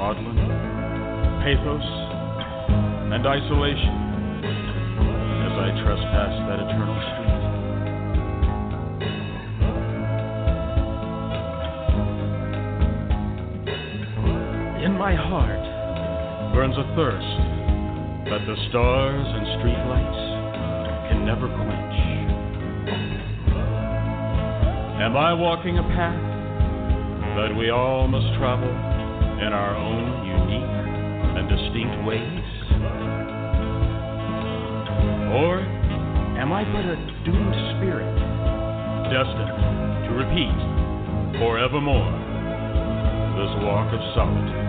Maudlin pathos and isolation as I trespass that eternal street. In my heart burns a thirst that the stars and streetlights can never quench. Am I walking a path that we all must travel in our own unique and distinct ways? Or am I but a doomed spirit, destined to repeat forevermore this walk of solitude?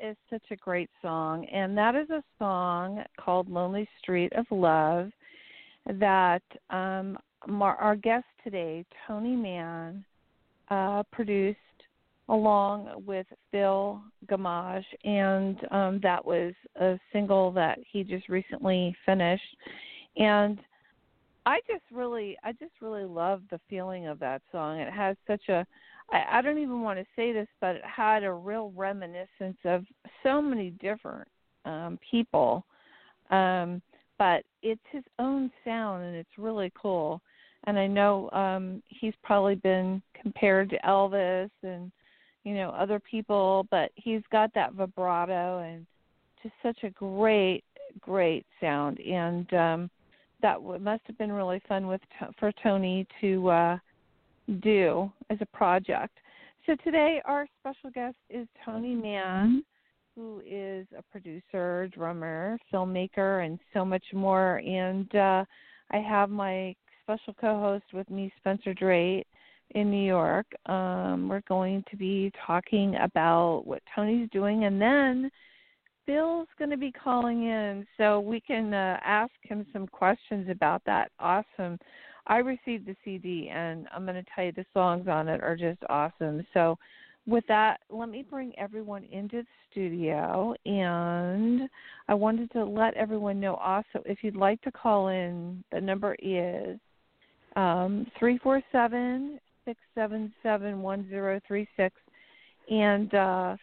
That is such a great song. And that is a song called Lonely Street of Love that um, our guest today, Tony Mann, uh, produced along with Phil Gammage, and um, that was a single that he just recently finished. And I just really, I just really love the feeling of that song. It has such a I, I don't even want to say this, but it had a real reminiscence of so many different um, people. Um, but it's his own sound, and it's really cool. And I know um, he's probably been compared to Elvis and you know other people, but he's got that vibrato and just such a great, great sound. And um, that w- must have been really fun with for Tony to uh, do as a project. So today our special guest is Tony Mann, who is a producer, drummer, filmmaker, and so much more. And uh, I have my special co-host with me, Spencer Drake, in New York. Um, we're going to be talking about what Tony's doing, and then Bill's going to be calling in so we can uh, ask him some questions about that. Awesome. I received the CD, and I'm going to tell you the songs on it are just awesome. So, with that, let me bring everyone into the studio. And I wanted to let everyone know also if you'd like to call in, the number is um, 347 677 1036. And uh,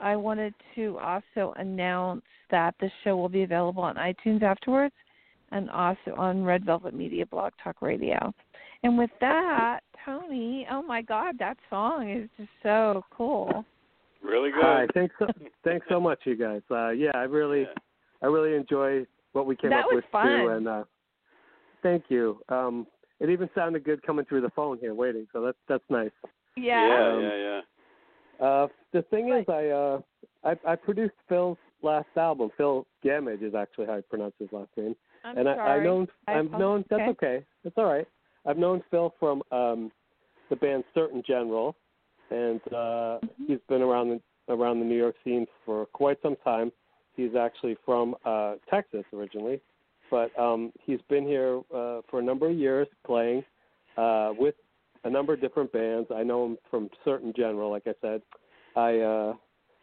I wanted to also announce that the show will be available on iTunes afterwards and also on Red Velvet Media Blog Talk Radio. And with that, Tony, oh my God, that song is just so cool. Really good. Hi, thanks so, thanks so much, you guys. Uh, yeah, I really, Yeah. I really enjoy what we came That up was with fun. too, and uh, thank you. Um, it even sounded good coming through the phone here, waiting. So that's that's nice. Yeah. yeah, Um, yeah, yeah. Uh, the thing is, I, uh, I I produced Phil's last album. Phil Gammage is actually how I pronounce his last name. I'm and I, sorry. I've known I I've known that's okay. okay. That's all right. I've known Phil from um the band Certain General and uh Mm-hmm. he's been around the around the New York scene for quite some time. He's actually from uh Texas originally. But um he's been here uh for a number of years playing uh with a number of different bands. I know him from Certain General, like I said. I uh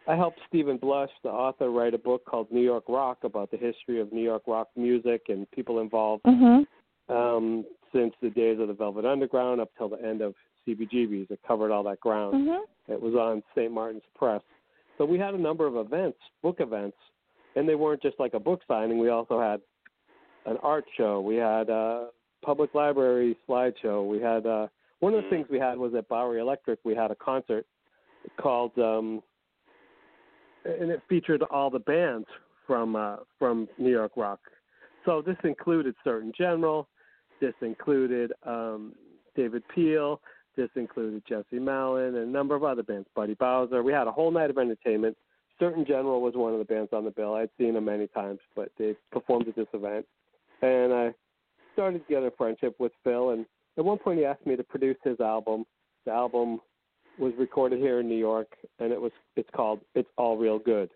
I helped Steven Blush, the author, write a book called New York Rock about the history of New York rock music and people involved Mhm. um, since the days of the Velvet Underground up till the end of CBGB's. It covered all that ground. Mhm. It was on St. Martin's Press. So we had a number of events, book events, and they weren't just like a book signing. We also had an art show. We had a public library slideshow. We had uh, one of the Mhm. things we had was at Bowery Electric. We had a concert called, um, and it featured all the bands from uh, from New York rock. So this included Certain General. This included um, David Peel. This included Jesse Malin and a number of other bands, Buddy Bowser. We had a whole night of entertainment. Certain General was one of the bands on the bill. I'd seen them many times, but they performed at this event. And I started to get a friendship with Phil. And at one point, he asked me to produce his album. The album was recorded here in New York, and it was it's called "It's All Real Good."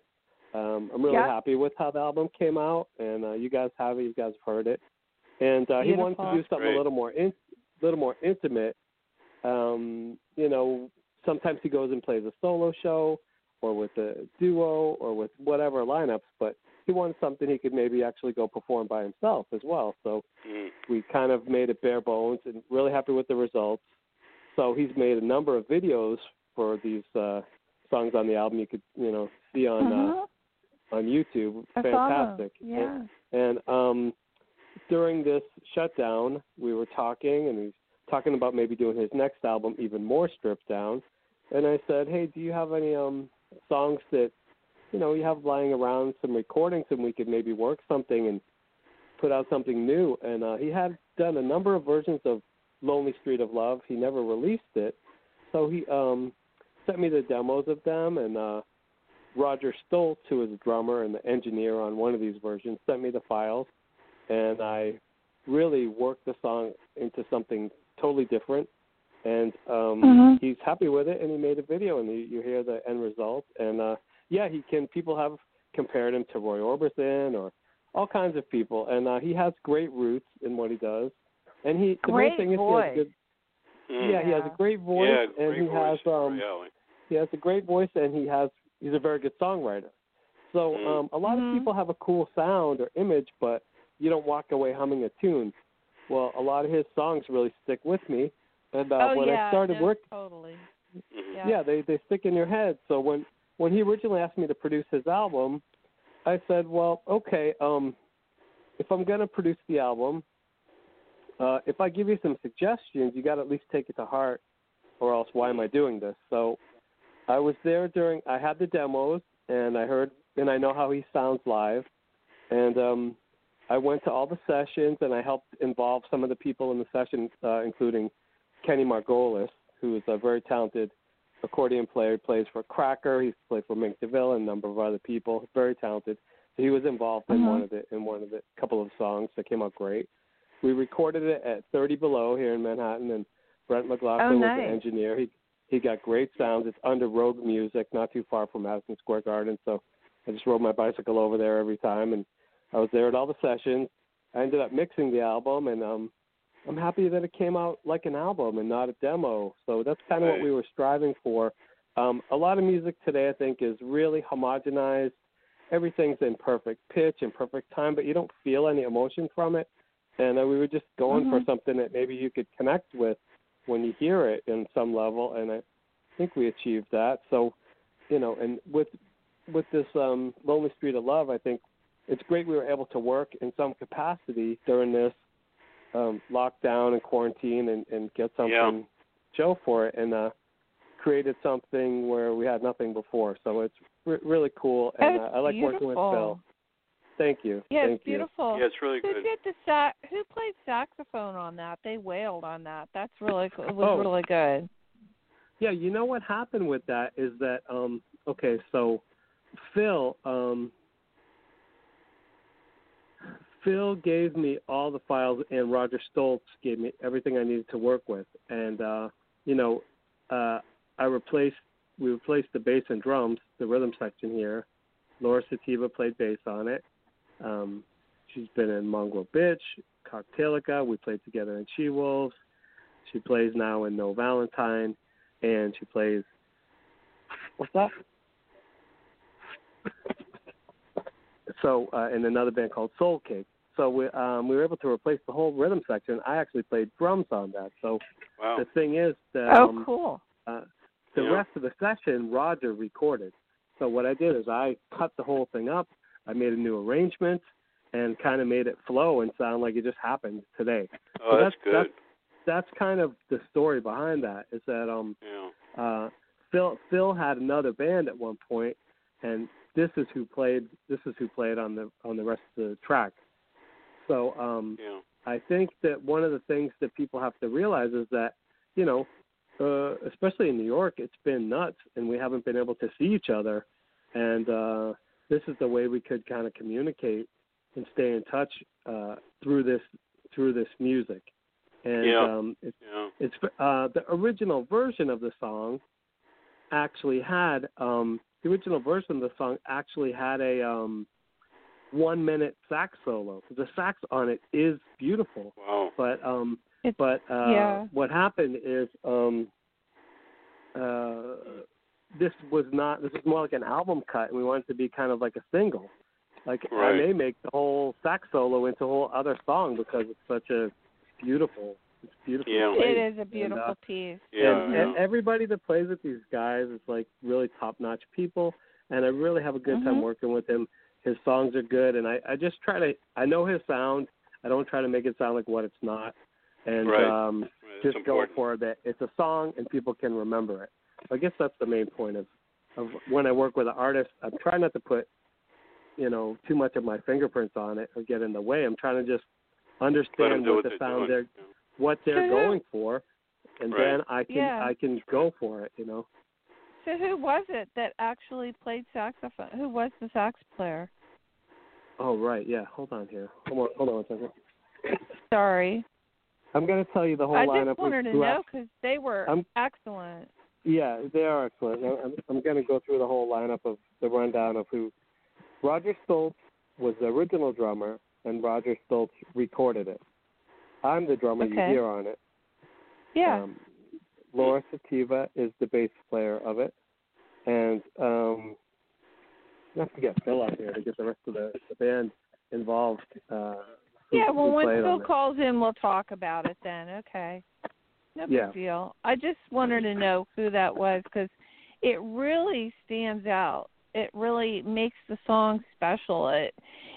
Um, I'm really Yeah. happy with how the album came out, and uh, you guys have it. You guys have heard it, and uh, he wanted to do something Great. a little more in, little more intimate. Um, you know, sometimes he goes and plays a solo show, or with a duo, or with whatever lineups, but he wanted something he could maybe actually go perform by himself as well. So Mm. we kind of made it bare bones and really happy with the results. So he's made a number of videos for these uh, songs on the album. You could you know see on uh, Mhm. on YouTube. I saw them. Fantastic. Yeah. And um, during this shutdown, we were talking, and he was talking about maybe doing his next album even more stripped down. And I said, "Hey, do you have any um songs that you know you have lying around, some recordings, and we could maybe work something and put out something new?" And uh, he had done a number of versions of "Lonely Street of Love." He never released it, so he um sent me the demos of them, and uh, Roger Stoltz, who is a drummer and the engineer on one of these versions, sent me the files, and I really worked the song into something totally different. And um, Mhm. he's happy with it, and he made a video, and you, you hear the end result. And uh, yeah, he can. People have compared him to Roy Orbison or all kinds of people, and uh, he has great roots in what he does. And he the Great main thing is he voice. has good. Mm. Yeah, he has a great voice, yeah, and he voice. has um, yeah, like- he has a great voice and he has he's a very good songwriter. So Mm. um, a lot Mhm. of people have a cool sound or image, but you don't walk away humming a tune. Well, a lot of his songs really stick with me. And uh, oh when yeah. I started no, work, Totally. Mhm. Yeah. yeah, they they stick in your head. So when when he originally asked me to produce his album, I said, well, okay, um, if I'm gonna produce the album, uh, if I give you some suggestions, you got to at least take it to heart, or else why am I doing this? So I was there during. I had the demos, and I heard, and I know how he sounds live, and um, I went to all the sessions, and I helped involve some of the people in the session, uh, including Kenny Margolis, who is a very talented accordion player. He plays for Cracker. He's played for Mink DeVille and a number of other people. Very talented. So he was involved in Mhm. one of the in one of the couple of songs that came out great. We recorded it at 30 Below here in Manhattan, and Brent McLaughlin Oh, was the engineer. He he got great sounds. It's under Rogue Music, not too far from Madison Square Garden. So I just rode my bicycle over there every time, and I was there at all the sessions. I ended up mixing the album, and um, I'm happy that it came out like an album and not a demo. So that's kind of what we were striving for. Um, a lot of music today, I think, is really homogenized. Everything's in perfect pitch and perfect time, but you don't feel any emotion from it. And uh, we were just going for Mhm. something that maybe you could connect with when you hear it in some level, and I think we achieved that. So, you know, and with with this um, Lonely Street of Love, I think it's great we were able to work in some capacity during this um, lockdown and quarantine and, and get something Yeah. show for it and uh, created something where we had nothing before. So it's re- really cool, and uh, I like working with beautiful. Phil. Thank you. Yeah, Thank it's beautiful. Yeah, it's really Who good. did the sax? Who played saxophone on that? They wailed on that. That's really. It was Oh. really good. Yeah, you know what happened with that is that um, okay, so Phil um, Phil gave me all the files, and Roger Stoltz gave me everything I needed to work with. And uh, you know, uh, I replaced we replaced the bass and drums, the rhythm section here. Laura Sativa played bass on it. Um, she's been in Mongrel Bitch, Cocktailica. We played together in She Wolves. She plays now in No Valentine, and she plays. What's that? so uh, in another band called Soul Cake. So we um, we were able to replace the whole rhythm section. I actually played drums on that. So Wow. the thing is that oh, um, cool. uh, the Yeah. rest of the session Roger recorded. So what I did is I cut the whole thing up. I made a new arrangement and kind of made it flow and sound like it just happened today. Oh, so that's, that's- good. that's- That's kind of the story behind that. Is that um yeah. uh, Phil Phil had another band at one point, and this is who played this is who played on the on the rest of the track. So um, Yeah. I think that one of the things that people have to realize is that you know, uh, especially in New York, it's been nuts, and we haven't been able to see each other, and uh, this is the way we could kind of communicate and stay in touch uh, through this through this music. And Yeah. um, it's Yeah. it's uh, the original version of the song actually had um, the original version of the song actually had a um, one minute sax solo. The sax on it is beautiful, Wow. but um, It's, but uh, yeah. what happened is um, uh, this was not. This was more like an album cut, and we wanted it to be kind of like a single. Like I may make the whole sax solo into a whole other song because it's such a beautiful. It's beautiful. Yeah. it is a beautiful uh, piece. Yeah. and, yeah. and everybody that plays with these guys is like really top notch people and I really have a good time Mhm. working with him. His songs are good and I, I just try to I know his sound. I don't try to make it sound like what it's not. And Right. um Right, that's just go for it it's a song and people can remember it. I guess that's the main point of of when I work with an artist, I'm trying not to put, you know, too much of my fingerprints on it or get in the way. I'm trying to just understand what what the they're sound doing. they're what they're going for and Right. then I can Yeah. I can go for it, you know. So who was it that actually played saxophone? Who was the sax player? Oh right, yeah. Hold on here. Hold on, hold on one second. Sorry, I'm gonna tell you the whole I lineup. I just wanted to of know because they were I'm- excellent. Yeah, they are excellent. I'm, I'm gonna go through the whole lineup of the rundown of who. Roger Stoltz was the original drummer, and Roger Stoltz recorded it. I'm the drummer you hear on it. Yeah. Um, Laura Sativa is the bass player of it, and um, I have to get Phil out here to get the rest of the, the band involved. Uh, who- yeah. Well, when Phil calls in, we'll talk about it then. Okay. No Yeah. big deal. I just wanted to know who that was because it really stands out. It really makes the song special. It,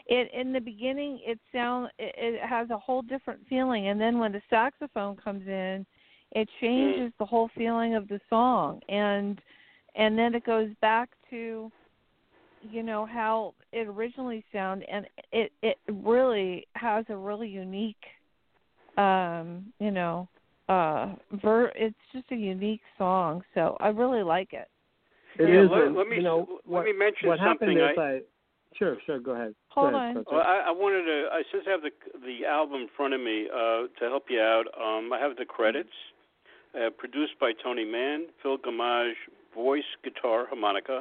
it in the beginning, it sound it, it has a whole different feeling, and then when the saxophone comes in, it changes the whole feeling of the song, and and then it goes back to, you know, how it originally sounded, and it it really has a really unique, um, you know, uh ver it's just a unique song so i really like it It Yeah, is, let- and, let me- you know, let what, me mention what happened something. is I- I, sure, sure, go ahead. Hold go ahead, on. Well, I, I wanted to, I, since I have the the album in front of me uh, to help you out, um, I have the credits. Uh, produced by Tony Mann, Phil Gammage, voice, guitar, harmonica,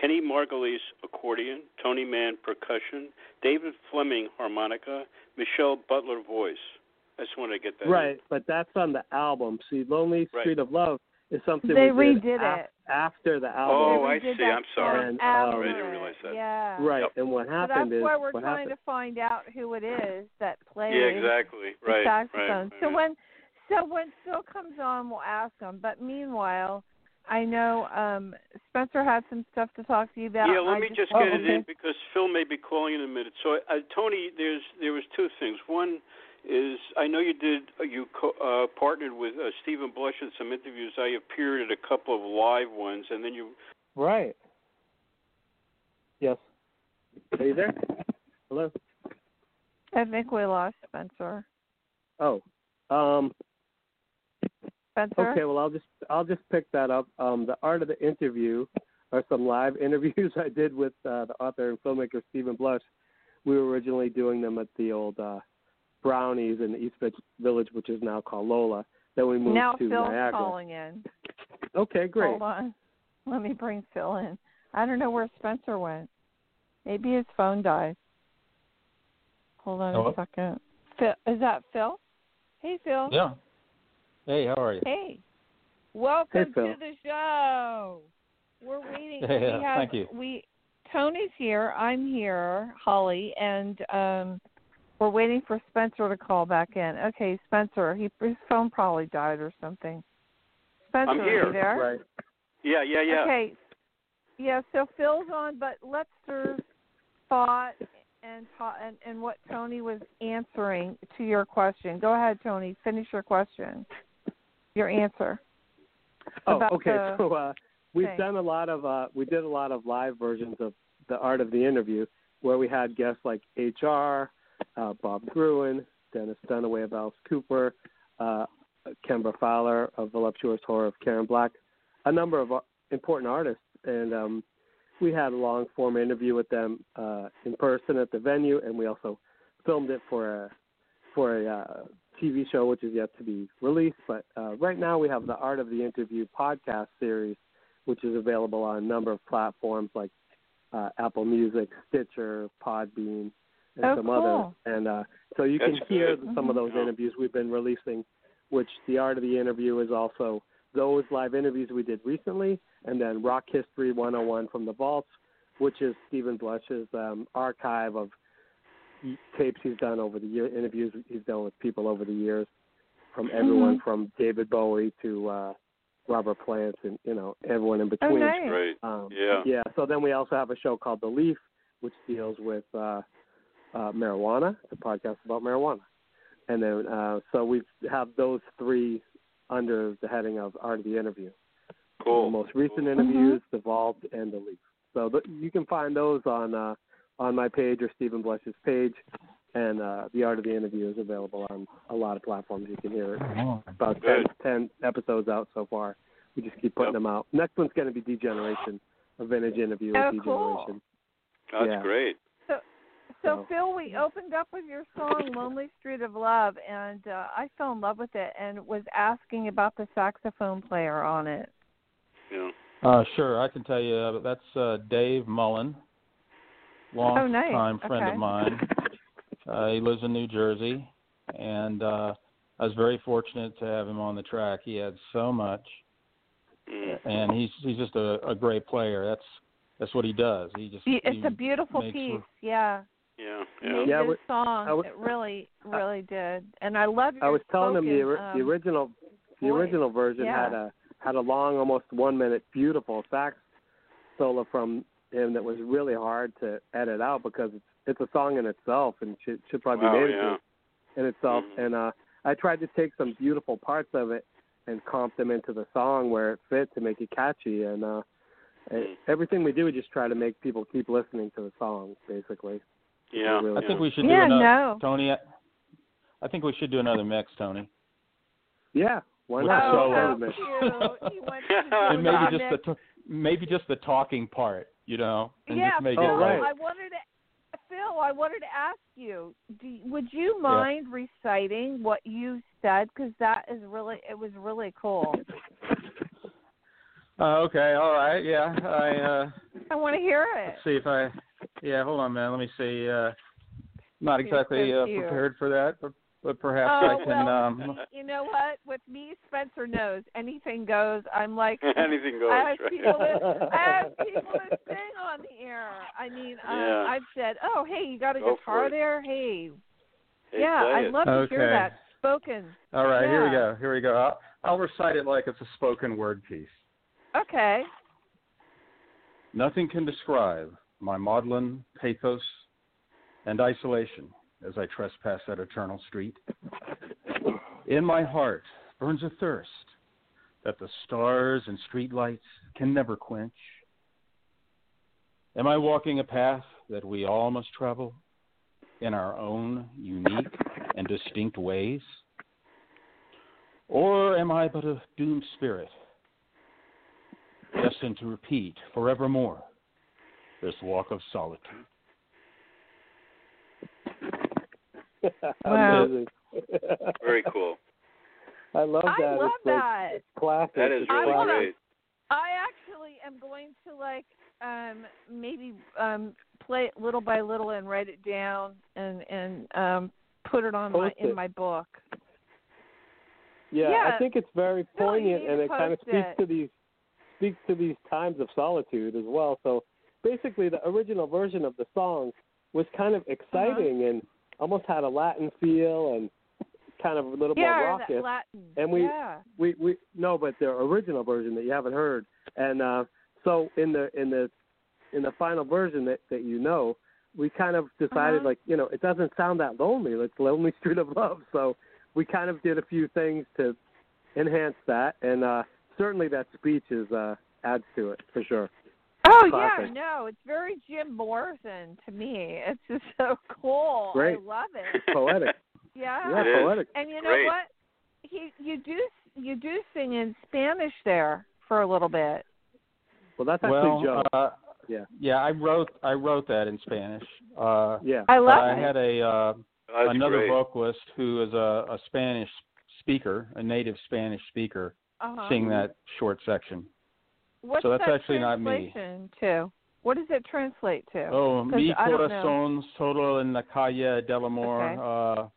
Kenny Margolis, accordion, Tony Mann, percussion, David Fleming, harmonica, Michelle Butler, voice. I just wanted to get that. in. Right, but that's on the album. See, Lonely Right. Street of Love is something They we did redid af- it. after the album. Oh. I see. I'm sorry. song And, um, I didn't realize that. yeah Right, Yep. and what happened so happened that's is why we're trying happened. to find out who it is that plays Yeah, exactly. the Right. saxophone right, so right. when so when phil comes on we'll ask him but meanwhile i know um spencer had some stuff to talk to you about Yeah, and let I me just Oh, get it in because Phil may be calling in a minute. So, uh, Tony, there's there was two things. One is I know you did uh, you co- uh, partnered with uh, Steven Blush in some interviews. I appeared at a couple of live ones, and then you. Right. Yes. Are you there? Hello. i think we lost spencer Oh. Um. spencer Okay. Well, I'll just I'll just pick that up. Um, the art of the interview are some live interviews I did with uh, the author and filmmaker Steven Blush. We were originally doing them at the old uh, Brownies in the East Village- Village, which is now called Lola. Then we moved now to phil's Niagara. calling in Okay, great. Hold on. Let me bring Phil in. I don't know where Spencer went. Maybe his phone died. Hold on Hello? a second. Phil, is that Phil? Hey, Phil. Yeah. Hey, how are you? Hey. Welcome Hey, to the show. We're waiting. Yeah, we have, thank you. We Tony's here. I'm here, Holly, and um, we're waiting for Spencer to call back in. Okay, Spencer. He, his phone probably died or something. Spencer, I'm are here. you there? Right. Yeah, yeah, yeah. Okay. Yeah, so Phil's on, but Lester's thought and, ta- and and what Tony was answering to your question. Go ahead, Tony. Finish your question. Your answer. Oh, okay. the So uh, we've thing. done a lot of uh, we did a lot of live versions of the art of the interview where we had guests like HR, uh, Bob Gruen, Dennis Dunaway of Alice Cooper, uh, Kembra Pfahler of Voluptuous Horror of Karen Black, a number of uh, important artists, and um, we had a long form interview with them uh, in person at the venue, and we also filmed it for a for a uh, TV show which is yet to be released. But uh, right now we have the Art of the Interview podcast series, which is available on a number of platforms like uh, Apple Music, Stitcher, Podbean, and Oh, some cool. others. And uh, so you can hear good. some of those Mhm. interviews we've been releasing, which the Art of the Interview is also those live interviews we did recently, and then Rock History 101 from the Vaults, which is Steven Blush's um, archive of tapes he's done over the year, interviews he's done with people over the years, from everyone Mhm. from David Bowie to uh, Robert Plant and you know everyone in Oh, between. nice. Right. Um, Yeah. Yeah. So then we also have a show called The Leaf, which deals with uh, uh, marijuana. It's a podcast about marijuana, and then uh, so we have those three under the heading of Art of the Interview. Cool. The most recent Mm-hmm. interviews, The Vault, and The Leaf. So th- you can find those on uh, on my page or Steven Blush's page, and uh, The Art of the Interview is available on a lot of platforms. You can hear it. Oh, About 10, 10 episodes out so far. We just keep putting Yep. them out. Next one's going to be D Generation, a vintage interview Oh, with cool. D Generation. That's Yeah. great. So, So- Phil, we opened up with your song "Lonely Street of Love," and uh, I fell in love with it, and was asking about the saxophone player on it. Yeah. Uh, sure, I can tell you uh, that's uh, Dave Mullen, long Oh, nice. time friend Okay. of mine. Uh, he lives in New Jersey, and uh, I was very fortunate to have him on the track. He had so much, Mm. and he's he's just a, a great player. That's that's what he does. He just It's he a beautiful piece. for- Yeah. Yeah. Yeah. made Yeah, this song. Was- it really, really did, and I love your I was telling him the, spoken, um, the original the voice. original version Yeah. had a had a long, almost one minute, beautiful sax solo from him that was really hard to edit out because it's it's a song in itself and should should probably Wow, be made yeah. in itself. Mhm. And uh, I tried to take some beautiful parts of it and comp them into the song where it fit to make it catchy. And uh, Mhm. everything we do, we just try to make people keep listening to the song, basically. Yeah. Really I think we should Yeah, do another no. Tony. I- I think we should do another mix, Tony. Yeah, why With not? the Oh, solo. how Mix. cute. He wants to do and maybe just mix. the t- maybe just the talking part, you know, and yeah, just make Phil, it Oh, right. I wanted to, Phil, I wanted to ask you, do, would you mind reciting what you said? Because that is really, it was really cool. Uh, okay, all right, yeah. I uh I want to hear it. let's see if I yeah, hold on man, let me see. Uh not You're exactly uh, prepared for that, but but perhaps oh, I can well, um you- you know what? With me, Spencer knows anything goes. I'm like, Anything goes. I have right? people that I have people that sing on the air. I mean, um, Yeah. I've said, "Oh, hey, you got a Go guitar there? Hey, Hey, yeah, I'd it. love to hear that spoken." all right, here we go. Here we go. I'll, I'll recite it like it's a spoken word piece. Okay. Nothing can describe my maudlin pathos and isolation as I trespass that eternal street. In my heart burns a thirst that the stars and streetlights can never quench. Am I walking a path that we all must travel in our own unique and distinct ways? Or am I but a doomed spirit destined to repeat forevermore this walk of solitude. Wow. Very cool. I love that. I love it's like that. classic. That is It's I really wanna- great. I actually am going to like um maybe um play it little by little and write it down and and um put it on my Post in my book. Yeah, Yeah. I think it's very poignant, need and it kind of speaks it. to these speaks to these times of solitude as well. So basically, the original version of the song was kind of exciting and almost had a Latin feel and kind of a little yeah, more or raucous. Latin. And we- yeah. we we no, but the original version that you haven't heard, and uh, so in the in the in the final version that that you know, we kind of decided Uh-huh. like you know it doesn't sound that lonely. It's Lonely Street of Love, so we kind of did a few things to enhance that, and uh, certainly that speech is uh, adds to it for sure. Oh Classic. yeah, no, it's very Jim Morrison to me. It's just so cool. Great. I love it. Poetic, Yeah. yeah, It is. poetic. And you know Great. what? He you do you do sing in Spanish there for a little bit. Well, that's actually well, Joe. uh, Yeah. yeah, I wrote I wrote that in Spanish. Uh, yeah, I love I it. I had a uh, That's another great. vocalist who is a, a Spanish speaker, a native Spanish speaker, uh-huh. sing that short section. What's so that's that actually not me. translation To what does it translate to? Oh, mi I don't know. corazón solo en la calle del amor. Okay. Uh,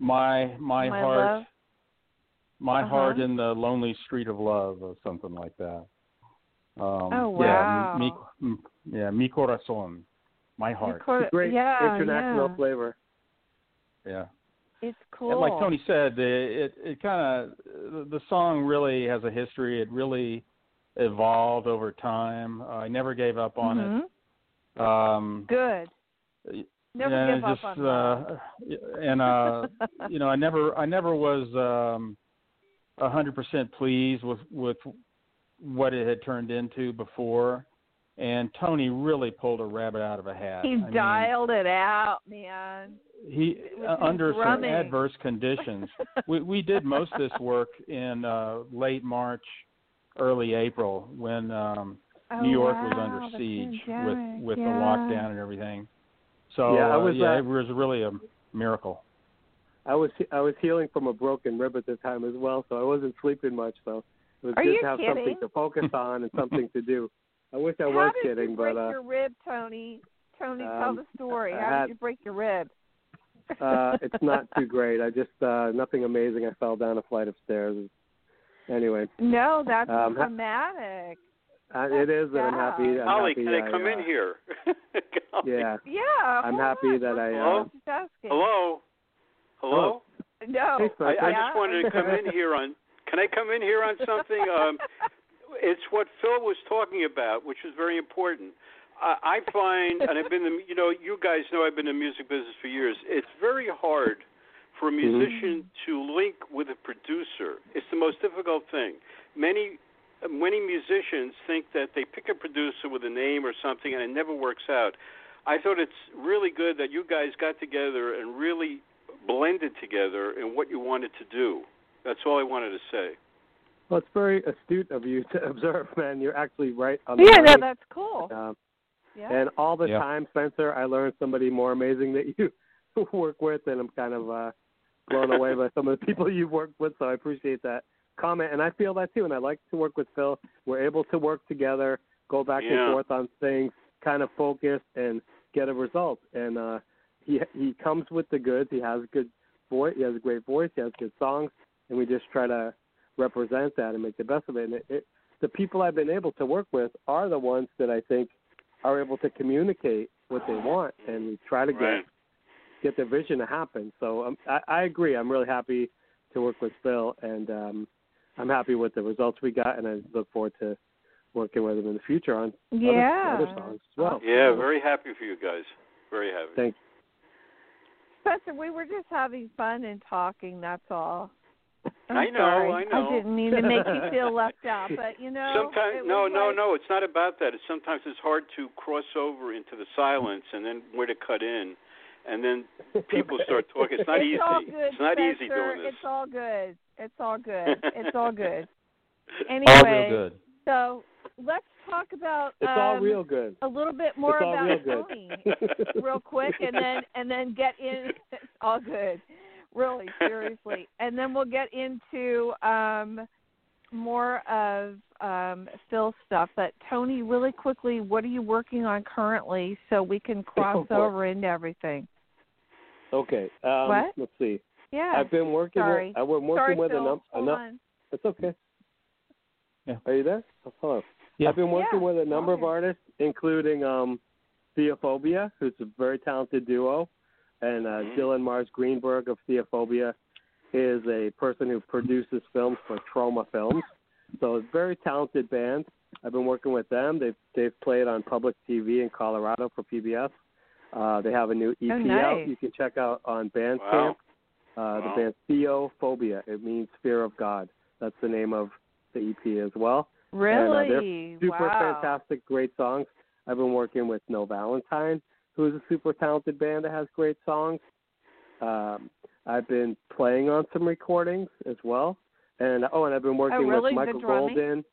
my my, My heart, love? my Uh-huh. heart in the lonely street of love, or something like that. Um, Oh, Yeah, wow. mi, mi, yeah, mi corazón, my heart. cor- great yeah, international yeah. flavor. Yeah. It's cool. And like Tony said, the- it it kind of the song really has a history. It really evolved over time. I never gave up on Mhm. it. Um, Good. Never yeah, give up just, on love. uh, and uh, you know, I never I never was um a hundred percent pleased with with what it had turned into before. And Tony really pulled a rabbit out of a hat. he I mean, dialed it out, man. he uh, under some adverse conditions. we we did most of this work in uh late March, early April when um Oh, New York was under siege pandemic, with with yeah. the lockdown and everything. So Yeah, I uh, yeah, uh, it was really a miracle. I was I was healing from a broken rib at the time as well, so I wasn't sleeping much. So it was Are good to have kidding? something to focus on and something to do. I wish I How was did kidding, you break but uh, your rib, Tony? Tony, tell um, the story. How had- did you break your rib? uh, it's not too great. I just uh, nothing amazing. I fell down a flight of stairs. Anyway, No, that's Um, dramatic. uh, it is, and I'm happy. I'm Holly, happy can I come uh, in here? Yeah, Yeah, I'm hold happy on, that we're I, uh, just asking. Hello. Hello. No. Hey, I, I Spencer. just wanted to come in here on Can I come in here on something? Um, it's what Phil was talking about, which is very important. I, I find, and I've been, in, you know, you guys know I've been in the music business for years. It's very hard for a musician to link with a producer. It's the most difficult thing. Many, many musicians think that they pick a producer with a name or something, and it never works out. I thought it's really good that you guys got together and really blended together in what you wanted to do. That's all I wanted to say. Well, it's very astute of you to observe, man. You're actually right on the Yeah, no, that's cool. Um, Yeah. And all the Yeah. time, Spencer, I learned somebody more amazing that you work with, and I'm kind of uh, blown away by some of the people you've worked with. So I appreciate that comment, and I feel that too. And I like to work with Phil. We're able to work together, go back Yeah. and forth on things, kind of focus, and get a result. And uh, he he comes with the goods. He has a good voice. He has a great voice. He has good songs, and we just try to represent that and make the best of it. And it, it the people I've been able to work with are the ones that I think are able to communicate what they want, and we try to get Right. Get the vision to happen. So um, I, I agree. I'm really happy to work with Phil, and um, I'm happy with the results we got, and I look forward to working with him in the future on other- Yeah. other, songs as well. Yeah, very happy for you guys. Very happy. Thank Spencer, we were just having fun and talking. That's all. I'm I know, sorry. I know. didn't mean to make you feel left out, but you know. Sometimes no, no, like- no. It's not about that. It's sometimes it's hard to cross over into the silence and then where to cut in, and then people start talking. It's not it's easy. All good, it's not easy doing this. It's all good. It's all good. It's all good. All Anyway, real good. so let's talk about It's um, all real good. a little bit more It's about real. Tony, real quick, and then and then get in. It's all good, really, seriously, and then we'll get into um, more of um, Phil stuff. But Tony, really quickly, what are you working on currently, so we can cross boy. over into everything? Okay. Um, What? Let's see. Yeah. I've been working. Sorry. With, I've been working Sorry, with Phil. a num- a Hold num- on. It's okay. Yeah. Are you there? Oh, hello. Yeah. I've been working Yeah, with a number of okay. artists, including um, Theophobia, who's a very talented duo, and uh, Mhm. Dylan Mars Greenberg of Theophobia is a person who produces films for Troma Films. So it's a very talented band. I've been working with them. They've they've played on public TV in Colorado for PBS. Uh, they have a new EP Oh, out. You can check out on Bandcamp. Wow. Uh, Wow. The band Theophobia. It means fear of God. That's the name of the EP as well. Really? Super wow. fantastic, great songs. I've been working with No Valentine, who is a super talented band that has great songs. Um, I've been playing on some recordings as well, and oh, and I've been working Oh, really? with Michael? Golden.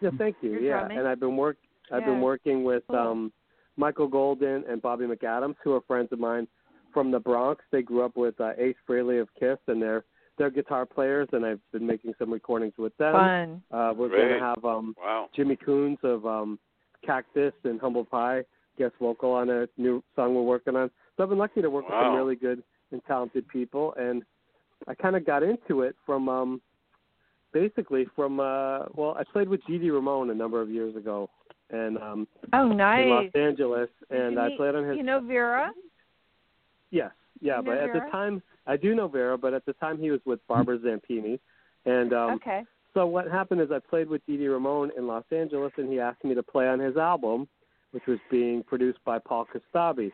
Yeah, thank you. You're yeah, drumming? and I've been work. I've Yeah. been working with Cool. um, Michael Golden and Bobby McAdams, who are friends of mine from the Bronx. They grew up with uh, Ace Frehley of Kiss, and they're they're guitar players, and I've been making some recordings with them. Fun. Uh, we're going to have um, Wow. Jimmy Kunes of um, Cactus and Humble Pie guest vocal on a new song we're working on. So I've been lucky to work with some really good and talented people, and I kind of got into it from um, basically from uh, well, I played with Dee Dee Ramone a number of years ago, and um, Oh, nice in. Los Angeles, and I meet- played on his You know Vera? Yes, yeah, You but at the time I do know Vera, but at the time he was with Barbara Zampini, and um, okay. so what happened is I played with Dee Dee Ramone in Los Angeles, and he asked me to play on his album, which was being produced by Paul Kostabi.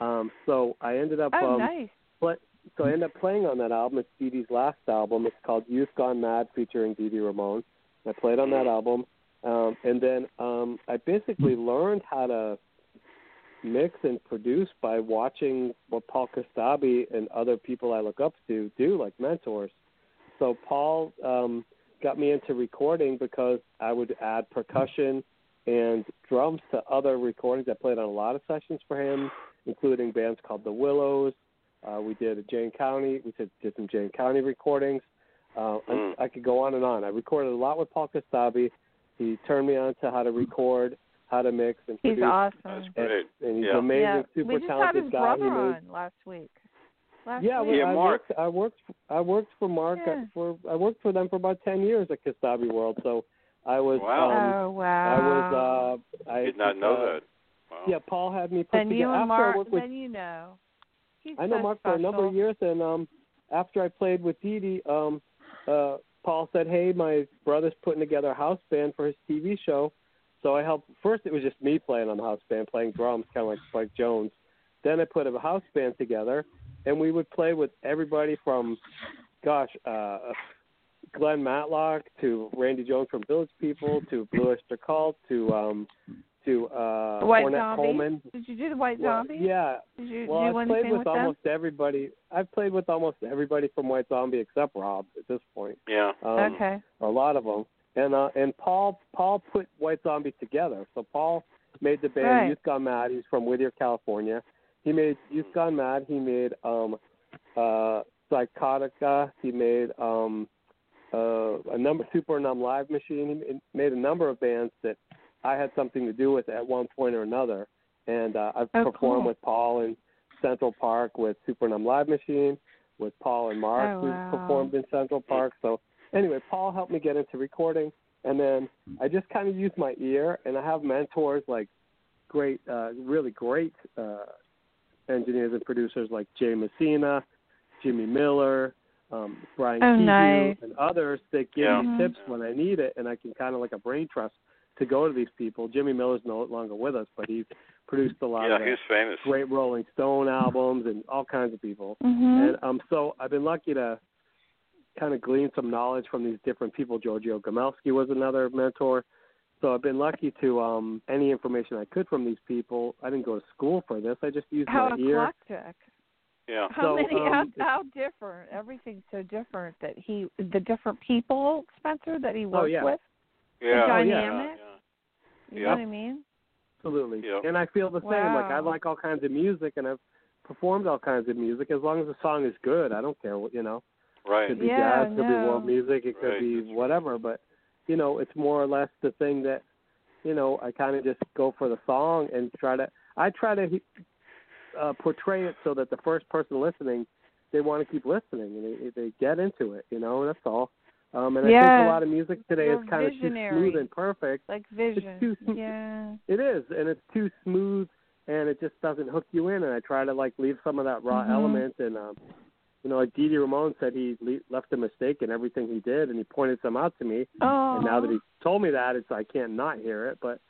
Um, so I ended up Oh, um, nice. play, so I ended up playing on that album. It's Dee Dee's last album. It's called Youth Gone Mad, featuring Dee Dee Ramone. I played on that album, um, and then um, I basically learned how to mix and produce by watching what Paul Kostabi and other people I look up to do, like mentors. So Paul um, got me into recording because I would add percussion and drums to other recordings. I played on a lot of sessions for him, including bands called The Willows. Uh, we did a Jane County. We did, did some Jane County recordings. Uh, Mm. I, I could go on and on. I recorded a lot with Paul Kostabi. He turned me on to how to record, how to mix, and He's produce. awesome. That's And, great. and he's Yeah. an amazing, yeah. super we just had talented his guy. Brother made- on last week. Last yeah, week. Yeah, I Mark. worked. I worked. I worked for Mark Yeah. for. I worked for them for about ten years at Kostabi World. So I was. Wow. Um, oh wow. I was. Uh, I Did not know uh, that. Wow. Yeah, Paul had me put then together. you and after Mark. I with, then you know. He's I know so Mark for a number of years, and um, after I played with Dee Dee, um, uh, Paul said, "Hey, my brother's putting together a house band for his TV show." So I helped. First, it was just me playing on the house band, playing drums, kind of like Spike Jones. Then I put a house band together, and we would play with everybody from, gosh, uh, Glenn Matlock to Randy Jones from Village People to Blue Oyster Cult to um to uh The White Ornette Zombie? Coleman. Did you do the White Well, Zombie? yeah. Did you Well, do I've played with, them? almost everybody. I've played with almost everybody from White Zombie except Rob at this point. Yeah. Um, okay. a lot of them. And uh, and Paul Paul put White Zombie together. So Paul made the band Right. Youth Gone Mad. He's from Whittier, California. He made Youth Gone Mad. He made um, uh, Psychotica. He made um, uh, a number Super Numb Live Machine. He made a number of bands that I had something to do with at one point or another. And uh, I've Oh, performed cool. with Paul in Central Park with Super Numb Live Machine, with Paul and Mark, Oh, who wow. performed in Central Park. So anyway, Paul helped me get into recording, and then I just kind of used my ear, and I have mentors like great, uh, really great uh, engineers and producers like Jay Messina, Jimmy Miller, um, Brian Oh, Kehew, nice. and others that give Yeah. me tips when I need it, and I can kind of like a brain trust to go to these people. Jimmy Miller's no longer with us, but he's produced a lot Yeah, of he's famous. great Rolling Stone albums and all kinds of people. Mhm. And um, so I've been lucky to kind of glean some knowledge from these different people. Giorgio Gomelsky was another mentor. So I've been lucky to um any information I could from these people. I didn't go to school for this. I just used How my ear. eclectic. Yeah. How So, many? um, how, how different? Everything's so different that he, the different people, Spencer, that he worked Oh, yeah. with. Yeah. dynamic? Yeah. You Yeah. know what I mean? Absolutely. Yeah. And I feel the same. Like I like all kinds of music and I've performed all kinds of music as long as the song is good. I don't care what you know. Right. It Right. could be Yeah, jazz, it could be world music, it could Right, be that's whatever. But you know, it's more or less the thing that you know I kind of just go for the song and try to. I try to uh, portray it so that the first person listening, they want to keep listening and they they get into it. You know, that's all. Um, and I think a lot of music today You're is kind of too visionary. smooth and perfect. Like vision. too sm- yeah. It is, and it's too smooth, and it just doesn't hook you in. And I try to like leave some of that raw Mhm. element. And um, you know, like Dee Dee Ramone said, he le- left a mistake in everything he did, and he pointed some out to me. Oh. And now that he told me that, it's I can't not hear it. But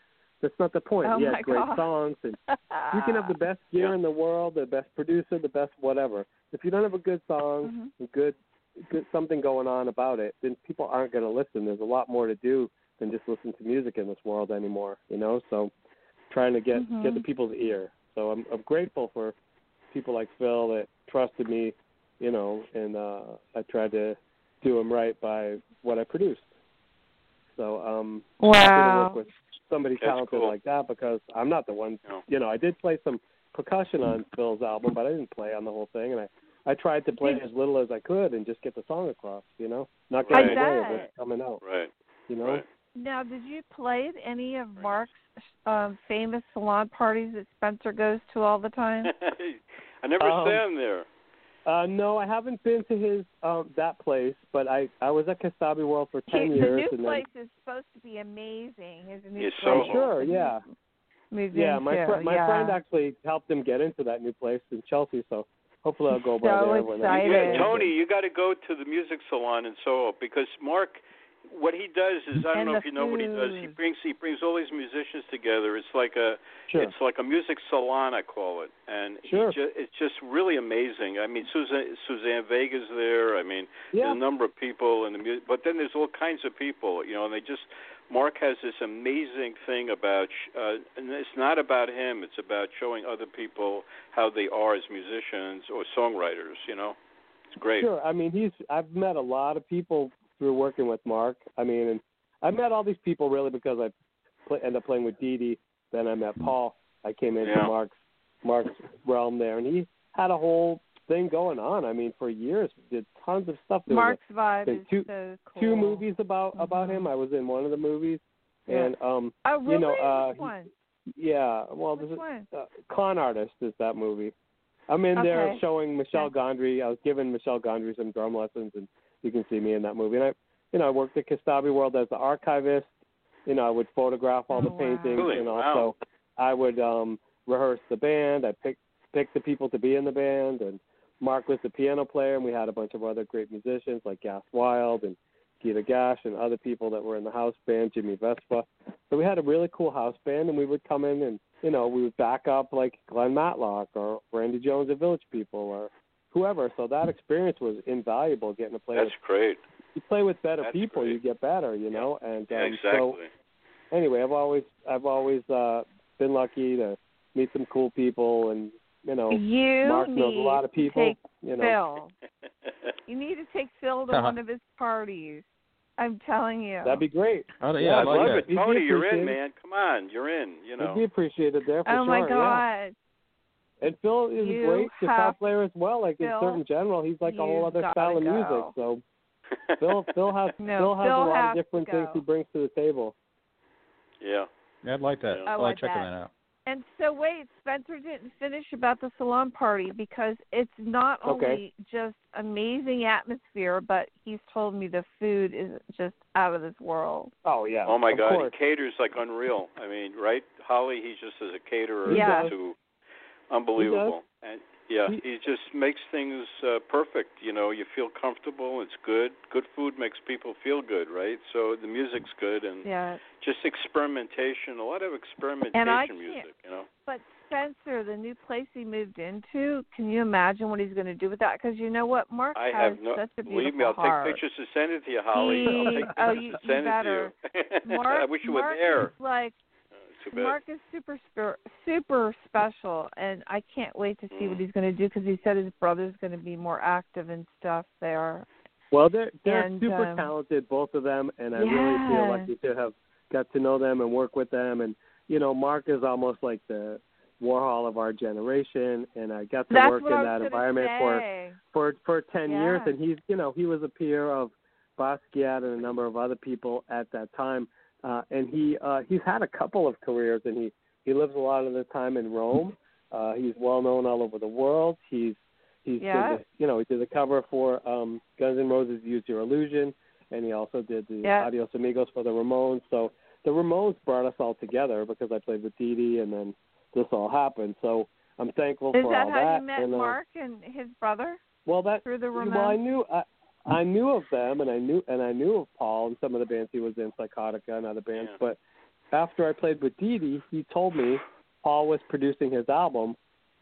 that's not the point. Oh he has great God. songs, and you can have the best gear Yeah. in the world, the best producer, the best whatever. If you don't have a good song, Mhm. a good something going on about it, then people aren't going to listen. There's a lot more to do than just listen to music in this world anymore. You know, so trying to get Mhm. get the people's ear. So I'm I'm grateful for people like Phil that trusted me, you know, and uh I tried to do them right by what I produced. So um happy to Wow. work with somebody That's talented cool. like that because I'm not the one. No. You know, I did play some percussion on Phil's album, but I didn't play on the whole thing, and I I tried to play as little as I could and just get the song across. You know, not Right. getting away with bet. it coming out. Right. You know. Right. Now, did you play at any of Mark's um, famous salon parties that Spencer goes to all the time? I never Um, stand there. Uh, no, I haven't been to his um, that place, but I I was at Kostabi World for ten He- years. the new and then, place is supposed to be amazing. His new Yes, place. Soho. Sure, yeah. Moved yeah, my into, my yeah. friend actually helped him get into that new place in Chelsea, so hopefully I'll go by So there when excited. Yeah, Tony, you got to go to the music salon in Soho because Mark, what he does is I don't And know if you know what he does. He brings he brings all these musicians together. It's like a Sure. it's like a music salon, I call it, and Sure. he ju- it's just really amazing. I mean, Suzanne Suzanne Vega's there. I mean, Yeah. there's a number of people in the music, but then there's all kinds of people, you know, and they just Mark has this amazing thing about, uh, and it's not about him. It's about showing other people how they are as musicians or songwriters. You know, it's great. Sure. I mean, he's. I've met a lot of people through working with Mark. I mean, and I met all these people really because I play, ended up playing with Dee Dee. Then I met Paul. I came into Yeah. Mark's Mark's realm there, and he had a whole thing going on. I mean, for years, we did tons of stuff. There was Mark's vibe been is two- so cool. two movies about about Mhm. him. I was in one of the movies, Yeah. and um, Oh, really? you know, uh, Which one? yeah. Well, Which this is, one? uh, Con Artist is that movie. I'm in there Okay. showing Michel Okay. Gondry. I was giving Michel Gondry some drum lessons, and you can see me in that movie. And I, you know, I worked at Kostabi World as the archivist. You know, I would photograph all the Oh, wow. paintings, Really? and Wow. also I would um rehearse the band. I picked pick the people to be in the band, and Mark was the piano player, and we had a bunch of other great musicians like Gas Wild and Gita Gash and other people that were in the house band, Jimmy Vespa. So we had a really cool house band, and we would come in and you know we would back up like Glenn Matlock or Randy Jones of Village People or whoever. So that experience was invaluable. Getting to play That's with great. you play with better That's people, great. you get better, you know. And Yeah, um, exactly. so anyway, I've always I've always uh been lucky to meet some cool people, and you know, You Mark knows a lot of people. you know, Phil. You need to take Phil to Uh-huh. one of his parties. I'm telling you. that'd be great. Oh, Yeah, yeah, I I'd like love that. it, He'd be Tony. You're in, appreciated. man. Come on, you're in. You know. It'd be appreciated there for oh sure. my Yeah. God. And Phil is You a great guitar player as well. Like in certain general, he's like a whole other style of music. So Phil Phil has No, Phil has Phil a lot of different things he brings to the table. yeah. Yeah, I'd like that. Oh, I I like bet. checking that out. And so wait, Spencer didn't finish about the salon party because it's not Okay. only just amazing atmosphere, but he's told me the food is just out of this world. Oh yeah. Oh my of God, course. he caters like unreal. I mean, right, Holly? He just is a caterer He does. to unbelievable. And yeah, He- he just makes things uh, perfect. You know, you feel comfortable. It's good. Good food makes people feel good, right? So the music's good and Yeah. just experimentation. A lot of experimentation And I music. You know. But Spencer, the new place he moved into, can you imagine what he's going to do with that? Because you know what, Mark I has have no. such a beautiful Believe me, I'll heart. take pictures to send it to you, Holly. I'll He- take oh, pictures you- to you send better. it to you. Mark, I wish you Mark were there. is like too bad. Mark is super super special, and I can't wait to see Mm. what he's going to do because he said his brother's going to be more active and stuff there. Well, they're they're And, super um, talented, both of them, and I really feel Yeah. lucky to have got to know them and work with them. And you know, Mark is almost like the Warhol of our generation, and I got to That's work in that environment for say. for for ten years. And he's you know he was a peer of Basquiat and a number of other people at that time. Uh, and he uh, he's had a couple of careers, and he he lives a lot of the time in Rome. Uh, he's well known all over the world. He's he's Yeah. did the, you know he did the cover for um, Guns N' Roses' "Use Your Illusion," and he also did the Yeah. Adios Amigos for the Ramones. So the Ramones brought us all together because I played with Dee Dee, and then this all happened. So I'm thankful Is for that all how that. how you met and, uh, Mark and his brother well, that through the Ramones? well, I knew I, I knew of them, and I knew and I knew of Paul and some of the bands he was in, Psychotica and other bands. Yeah. But after I played with Dee Dee, he told me Paul was producing his album.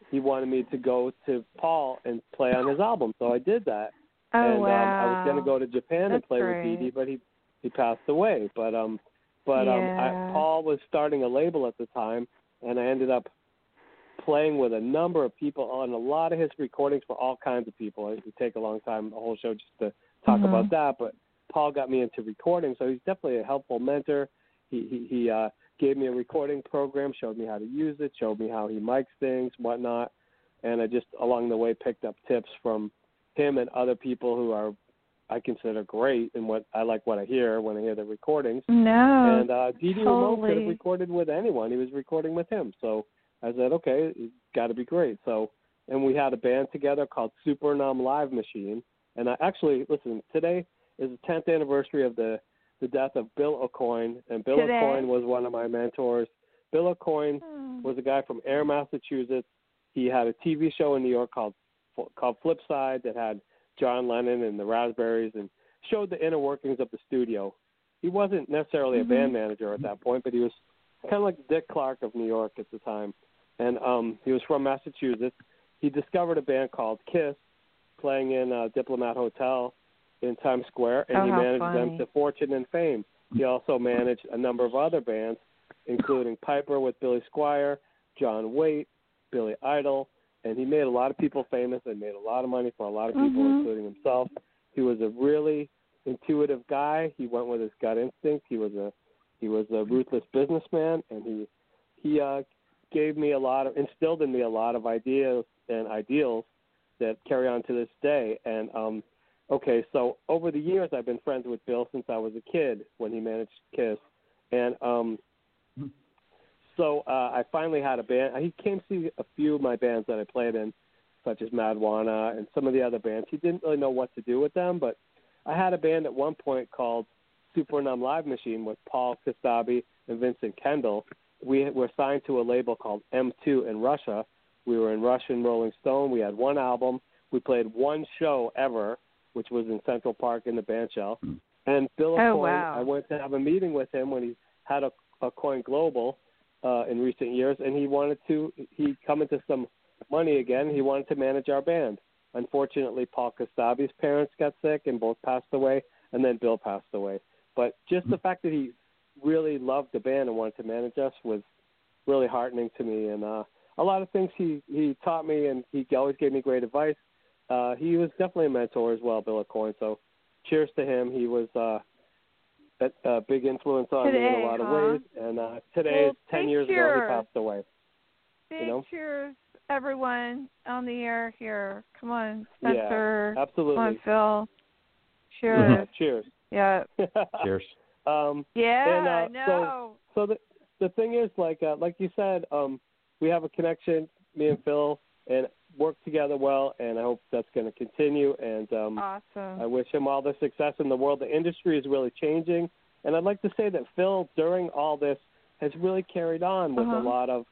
He wanted me to go to Paul and play on his album, so I did that. oh and wow! um, I was going to go to Japan and play great. with Dee Dee, but he he passed away. But um, but um, I, Paul was starting a label at the time, and I ended up playing with a number of people on a lot of his recordings for all kinds of people. It would take a long time, a whole show just to talk Mhm. about that. But Paul got me into recording, so he's definitely a helpful mentor. He he, he uh, gave me a recording program, showed me how to use it, showed me how he mics things, whatnot, and I just along the way picked up tips from him and other people who are I consider great and what I like what I hear when I hear the recordings. no, and uh Dee Dee Ramone could have recorded with anyone. He was recording with him. So I said, Okay, it's gotta be great. So and we had a band together called Super Numb Live Machine. And I actually listen, today is the tenth anniversary of the the death of Bill Aucoin and Bill Today? Aucoin was one of my mentors. Bill Aucoin Hmm. was a guy from Ayer, Massachusetts. He had a TV show in New York called called Flipside that had John Lennon and the Raspberries and showed the inner workings of the studio. He wasn't necessarily Mhm. a band manager at that point, but he was kind of like Dick Clark of New York at the time. And um he was from Massachusetts. He discovered a band called Kiss playing in uh, Diplomat Hotel in Times Square and Oh, he managed funny. them to fortune and fame. He also managed a number of other bands including Piper with Billy Squier, John Waite, Billy Idol, and he made a lot of people famous and made a lot of money for a lot of people, Mhm. including himself. He was a really intuitive guy. He went with his gut instinct. He was a he was a ruthless businessman, and he he uh, gave me a lot of instilled in me a lot of ideas and ideals that carry on to this day. And um, okay, so over the years, I've been friends with Bill since I was a kid when he managed Kiss, and um, so uh, I finally had a band. He came see a few of my bands that I played in, such as Madwana and some of the other bands. He didn't really know what to do with them, but I had a band at one point called Super Numb Live Machine with Paul Kostabi and Vincent Kendall. We were signed to a label called M2 in Russia. We were in Russian Rolling Stone. We had one album. We played one show ever, which was in Central Park in the band shell. And Bill Oh, Coin, wow. I went to have a meeting with him when he had a, a Coin Global uh, in recent years, and he wanted to he come into some money again. He wanted to manage our band. Unfortunately, Paul Kostabi's parents got sick and both passed away, and then Bill passed away. But just the fact that he really loved the band and wanted to manage us was really heartening to me. And uh, a lot of things he he taught me, and he always gave me great advice. Uh, he was definitely a mentor as well, Bill Coin. So, cheers to him. He was uh, a, a big influence on me in a lot huh? of ways. And uh, today Well, is ten big years ago he passed away. Big know? cheers, everyone on the air here. Come on, Yeah, Spencer. Absolutely. Come on, Phil. Yeah, Cheers. cheers. yeah. Cheers. Um, Yeah, And, uh, I so- know. so the the thing is, like uh, like you said, um, we have a connection, me and Phil, and work together well, and I hope that's going to continue. And um, awesome. I wish him all the success in the world. The industry is really changing, and I'd like to say that Phil, during all this, has really carried on with Uh-huh. a lot of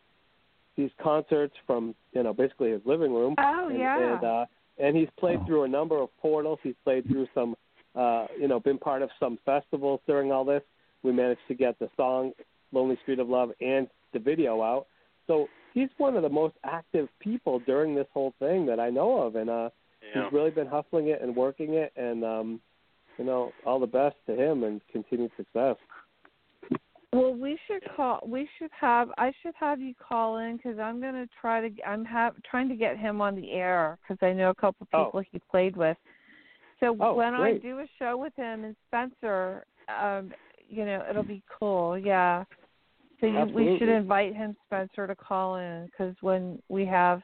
these concerts from you know basically his living room. Oh, and, yeah. And, uh, and he's played through a number of portals. He's played through some, uh, you know, been part of some festivals during all this. We managed to get the song "Lonely Street of Love" and the video out. So he's one of the most active people during this whole thing that I know of, and uh, Yeah. he's really been hustling it and working it. And um, you know, all the best to him and continued success. Well, we should call. We should have. I should have you call in because I'm going to try to. I'm have trying to get him on the air because I know a couple Oh. people he played with. So Oh, when I do a show with him and Spencer, um, you know, it'll be cool. Yeah. So you, we should invite him, Spencer, to call in because when we have,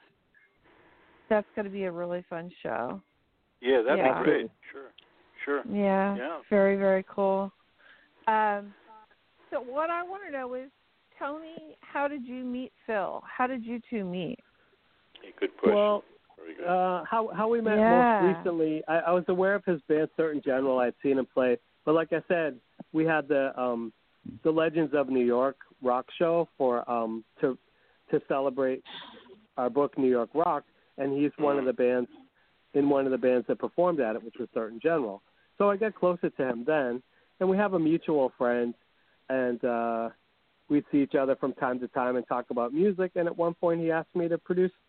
that's going to be a really fun show. Yeah, that'd Yeah. be great. Sure. Sure. Yeah. Yeah. Very, very cool. Um, so what I want to know is, Tony, how did you meet Phil? How did you two meet? Hey, good question. Well, Very good. Uh, how how we met Yeah. most recently, I, I was aware of his band Certain General. I'd seen him play, but like I said, we had the um, the Legends of New York rock show for um, to to celebrate our book New York Rock, and he's one of the bands in one of the bands that performed at it, which was Certain General. So I got closer to him then, and we have a mutual friend, and uh, we'd see each other from time to time and talk about music. And at one point, he asked me to produce the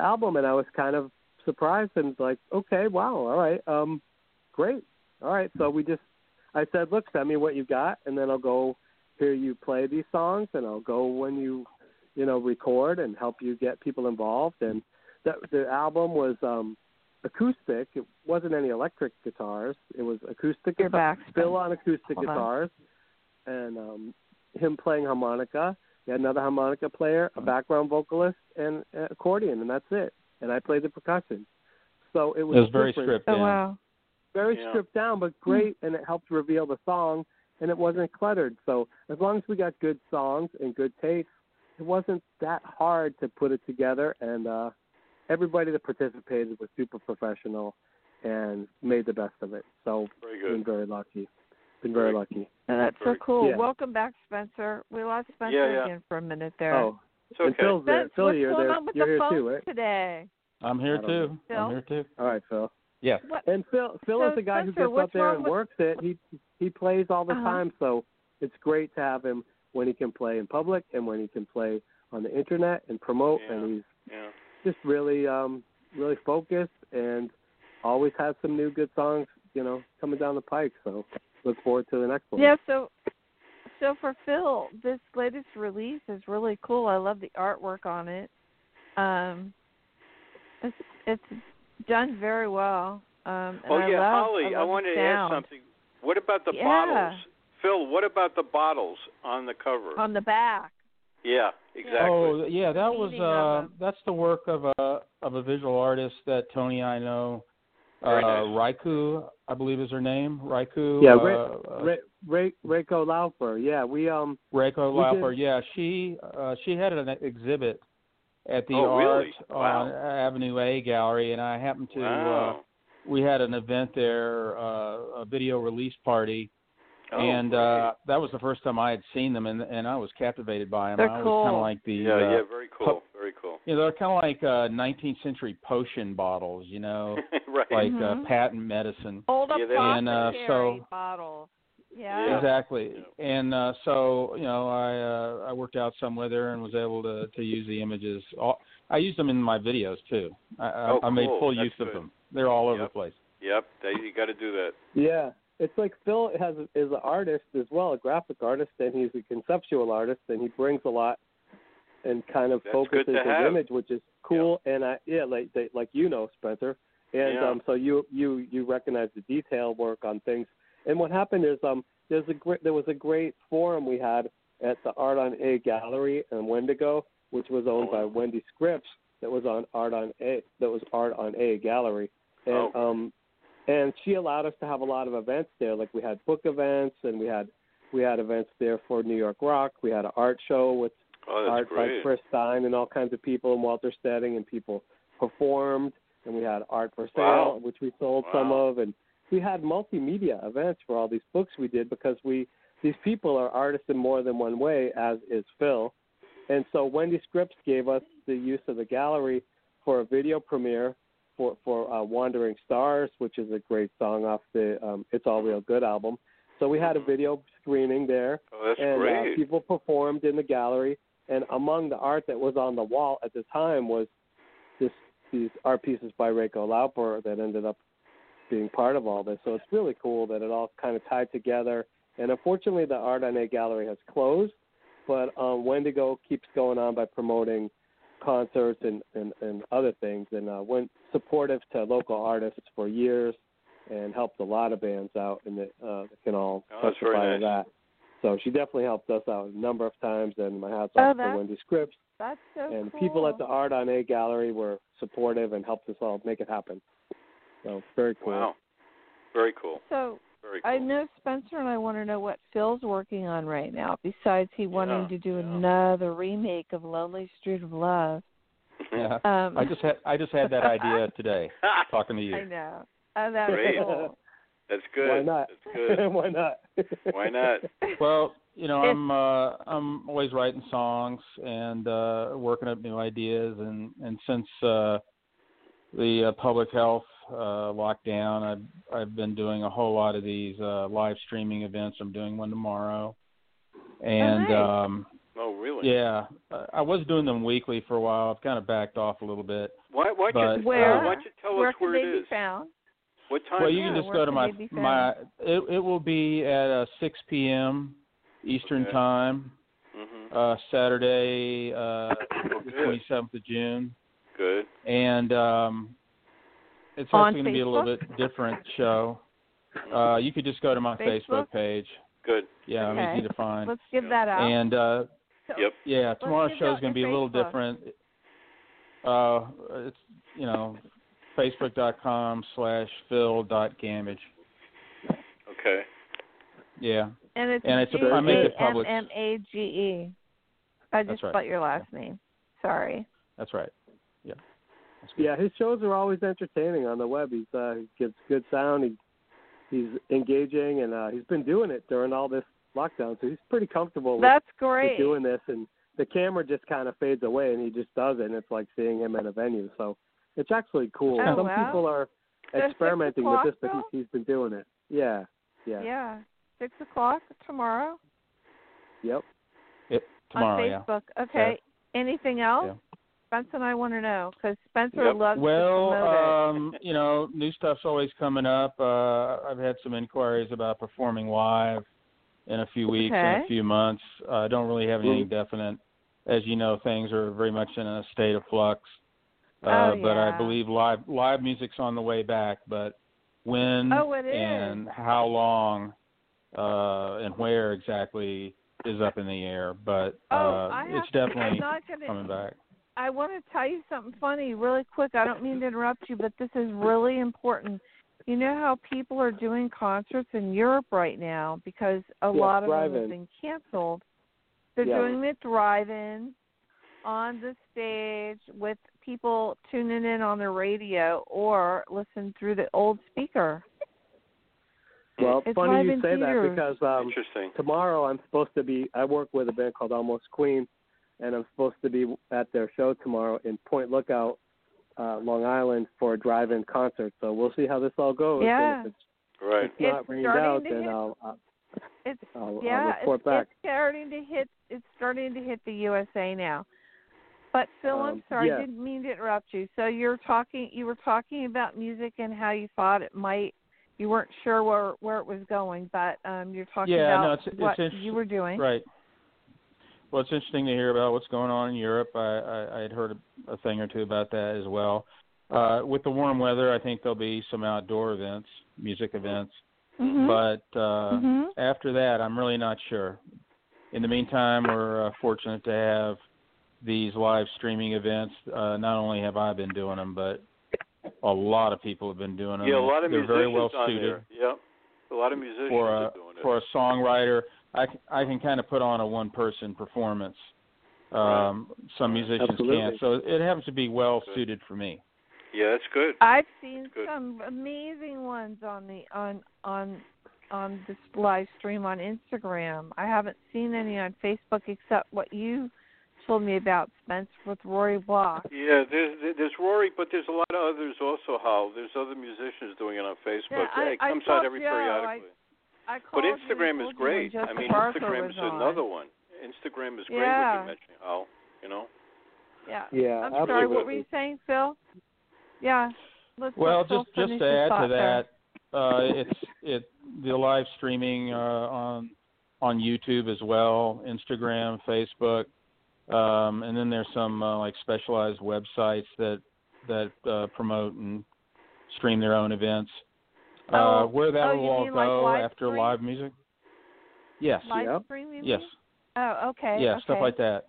album, and I was kind of surprised and like, okay, wow, all right, um, great, all right. So we just, I said, look, send me what you got, and then I'll go hear you play these songs, and I'll go when you, you know, record and help you get people involved. And the the album was um, acoustic. It wasn't any electric guitars. It was acoustic. Your guitar- back. still on acoustic Hold on. guitars, and um, him playing harmonica. He had another harmonica player, a background vocalist, and an accordion, and that's it. And I played the percussion. So it was, It was very different, stripped Oh down. wow. very Yeah. stripped down, but great, and it helped reveal the song, and it wasn't cluttered. So as long as we got good songs and good taste, it wasn't that hard to put it together. And uh, everybody that participated was super professional and made the best of it. So Very been good. very lucky. Been very Very- lucky. And that's so cool. Yeah. Welcome back, Spencer. We lost Spencer Yeah, yeah. again for a minute there. Oh, It's and okay. Phil's there. Phil, what's you're going there. on with You're the here too, right? today? I'm here too. Phil? I'm here too. All right, Phil. Yeah. What? And Phil, Phil So, is the guy who gets what's up there and with- works it. He he plays all the Uh-huh. time, so it's great to have him when he can play in public and when he can play on the internet and promote. Yeah. And he's Yeah. just really um really focused and always has some new good songs, you know, coming down the pike. So look forward to the next one. Yeah, so so for Phil, this latest release is really cool. I love the artwork on it. Um it's it's done very well. Um and Oh I yeah, love, Holly, I, I, wanted to ask something. What about the Yeah. bottles? Phil, what about the bottles on the cover? on the back. yeah, exactly. Oh yeah, that was uh that's the work of a of a visual artist that Tony and I know. Very uh. Raiku, I believe is her name. Raiku. Yeah, uh, Ray, uh, Ray, Ray, Reiko Laufer. Yeah, we um Reiko We Lauper. did- Yeah, she uh, she had an exhibit at the Oh, Art really? Wow. on Avenue A Gallery, and I happened to. Uh, wow. we had an event there, uh, a video release party, oh, and uh, that was the first time I had seen them, and and I was captivated by them. They're I was cool. kind of like the yeah, uh, yeah, very cool. Very cool. You know, they're kind of like uh, 19th century potion bottles. You know, right. like Mhm. uh, patent medicine. Old Yeah, they- And, uh, so- bottle. Yeah. Yeah. Exactly. And uh, so, you know, I uh, I worked out some with her and was able to to use the images. All, I used them in my videos too. I, I- Oh, I made cool. full That's use of them. They're all over Yep. the place. Yep. They, you got to do that. Yeah, it's like Phil has is an artist as well, a graphic artist, and he's a conceptual artist, and he brings a lot and kind of That's focuses his have. image, which is cool. And I yeah, like they, like you know, Spencer, and Yeah. um, so you you you recognize the detail work on things. And what happened is um, there's a great there was a great forum we had at the Art on A Gallery in Wendigo, which was owned Oh, by Wendy Scripps. That was on Art on A. That was Art on A Gallery, and Oh. um, and she allowed us to have a lot of events there. Like we had book events, and we had we had events there for New York Rock. We had an art show with Oh, art by great. Chris Stein and all kinds of people, and Walter Steding, and people performed. And we had art for sale, Wow. which we sold some of, and we had multimedia events for all these books we did because we these people are artists in more than one way, as is Phil. And so Wendy Scripps gave us the use of the gallery for a video premiere for for uh, Wandering Stars, which is a great song off the um, It's All Real Good album. So we had a video screening there, Oh, that's and great. Uh, people performed in the gallery. And among the art that was on the wall at the time was this these art pieces by Reiko Lauper that ended up being part of all this. So it's really cool that it all kind of tied together. And unfortunately, the Art on A gallery has closed, but um, Wendigo keeps going on by promoting concerts and, and, and other things, and uh, went supportive to local artists for years, and helped a lot of bands out, and that uh, can all Oh, testify to nice. that. So she definitely helped us out a number of times, and my hats Oh, off to Wendy Scripps. That's so and cool. people at the Art on A gallery were supportive and helped us all make it happen. So very cool. Wow. Very cool. So Very cool. I know Spencer and I want to know what Phil's working on right now. Besides, he wanting Yeah, to do yeah. another remake of Lonely Street of Love. Yeah. Um, I just had I just had that idea today talking to you. I know. Oh, that's Great. cool. That's good. Why not? That's good. Why not? Why not? Well, you know, I'm uh I'm always writing songs and uh working up new ideas and and since uh the uh, public health uh lockdown, I've I've been doing a whole lot of these uh live streaming events. I'm doing one tomorrow. And nice. um Oh, really? yeah, uh, I was doing them weekly for a while. I've kind of backed off a little bit. Why, why don't But, you, Where? uh, why don't you tell where us can where they it be found? What time? Well, you Yeah, can just go to my they be found? my it it will be at uh 6 p.m. Eastern Okay. time. hmm uh, Saturday, uh, the 27th of June, Good. and um, it's On actually going to be a little bit different show. Uh, you could just go to my Facebook? Facebook page. Good. Yeah, I'm easy to find. Let's give that out. And uh, So- Yep. yeah, tomorrow's show is going to be your a little different. Uh, it's you know, facebook.com slash phil dot gamage. Okay. Yeah, And it's And it's a- I make it public. M A G E. I just That's right. spelled your last name. Sorry. that's right. Yeah. That's. Yeah, his shows are always entertaining on the web. He's uh, he gives good sound. He he's engaging, and uh, he's been doing it during all this lockdown, so he's pretty comfortable with, That's with great. doing this. And the camera just kind of fades away, and he just does it, and it's like seeing him at a venue. So it's actually cool. Oh, Some wow. people are experimenting with o'clock, this, but he's, he's been doing it. Yeah, yeah, Yeah. Six o'clock tomorrow yep. It, tomorrow, on yeah. Facebook. Okay. Anything else? Yeah. Spencer and I want to know because Spencer Yep. loves Well, to promote um, you know, new stuff's always coming up. Uh, I've had some inquiries about performing live in a few weeks and Okay. a few months. I uh, don't really have anything Mhm. definite. As you know, things are very much in a state of flux. Uh, Oh, But I believe live live music's on the way back. But when Oh, it is. and how long uh, and where exactly is up in the air. But. Oh, uh, it's definitely not gonna, coming back. I want to tell you something funny really quick. I don't mean to interrupt you, but this is really important. You know how people are doing concerts in Europe right now because a Yeah, lot of them have been canceled. They're Yeah. doing the drive-in on the stage with people tuning in on the radio or listen through the old speaker. Well, It's funny you say theaters. that because um, Interesting. tomorrow I'm supposed to be. I work with a band called Almost Queen, and I'm supposed to be at their show tomorrow in Point Lookout, uh, Long Island, for a drive-in concert. So we'll see how this all goes. And Yeah. if it's, Right. it's not It's rained starting out, to then hit- I'll, I'll, It's I'll, yeah, I'll report it's, back. it's starting to hit. It's starting to hit the USA now. But Phil, I'm Um, sorry, yeah. I didn't mean to interrupt you. So you're talking, you were talking about music and how you thought it might. You weren't sure where where it was going, but um, you're talking Yeah, about it's- it's what interest- you were doing. Right. Well, it's interesting to hear about what's going on in Europe. I, I, I had heard a, thing or two about that as well. Uh, with the warm weather, I think there'll be some outdoor events, music events. Mhm. But uh, Mhm. after that, I'm really not sure. In the meantime, we're uh, fortunate to have these live streaming events. Uh, not only have I been doing them, but a lot of people have been doing them. Yeah, a lot of They're musicians very well on suited there. Yep. A lot of musicians for are a doing it. for a songwriter. I I can kind of put on a one person performance. Um, some musicians Absolutely. can't, so it happens to be well suited for me. yeah, that's good. I've seen Good. some amazing ones on the on on on this live stream on Instagram. I haven't seen any on Facebook except what you told me about Spence with Rory Block. Yeah, there's there's Rory, but there's a lot of others also. How there's other musicians doing it on Facebook. Yeah, I- it I comes called out every Joe. periodically. I but Instagram is told you when great. I mean, Barker Instagram is on. another one. Instagram is great. Yeah. What you mentioning, Hal? You know. Yeah. Yeah, I'm sorry. What were you saying, Phil? Yeah. Let's Well, let Phil just just to add thought to there. that, uh, it's it the live streaming uh, on on YouTube as well, Instagram, Facebook, um, and then there's some uh, like specialized websites that that uh, promote and stream their own events. Oh, uh, where that oh, will all mean like go live after stream? live music? Yes. Live Yep. stream, Yes. Oh, okay. yeah, okay. stuff like that.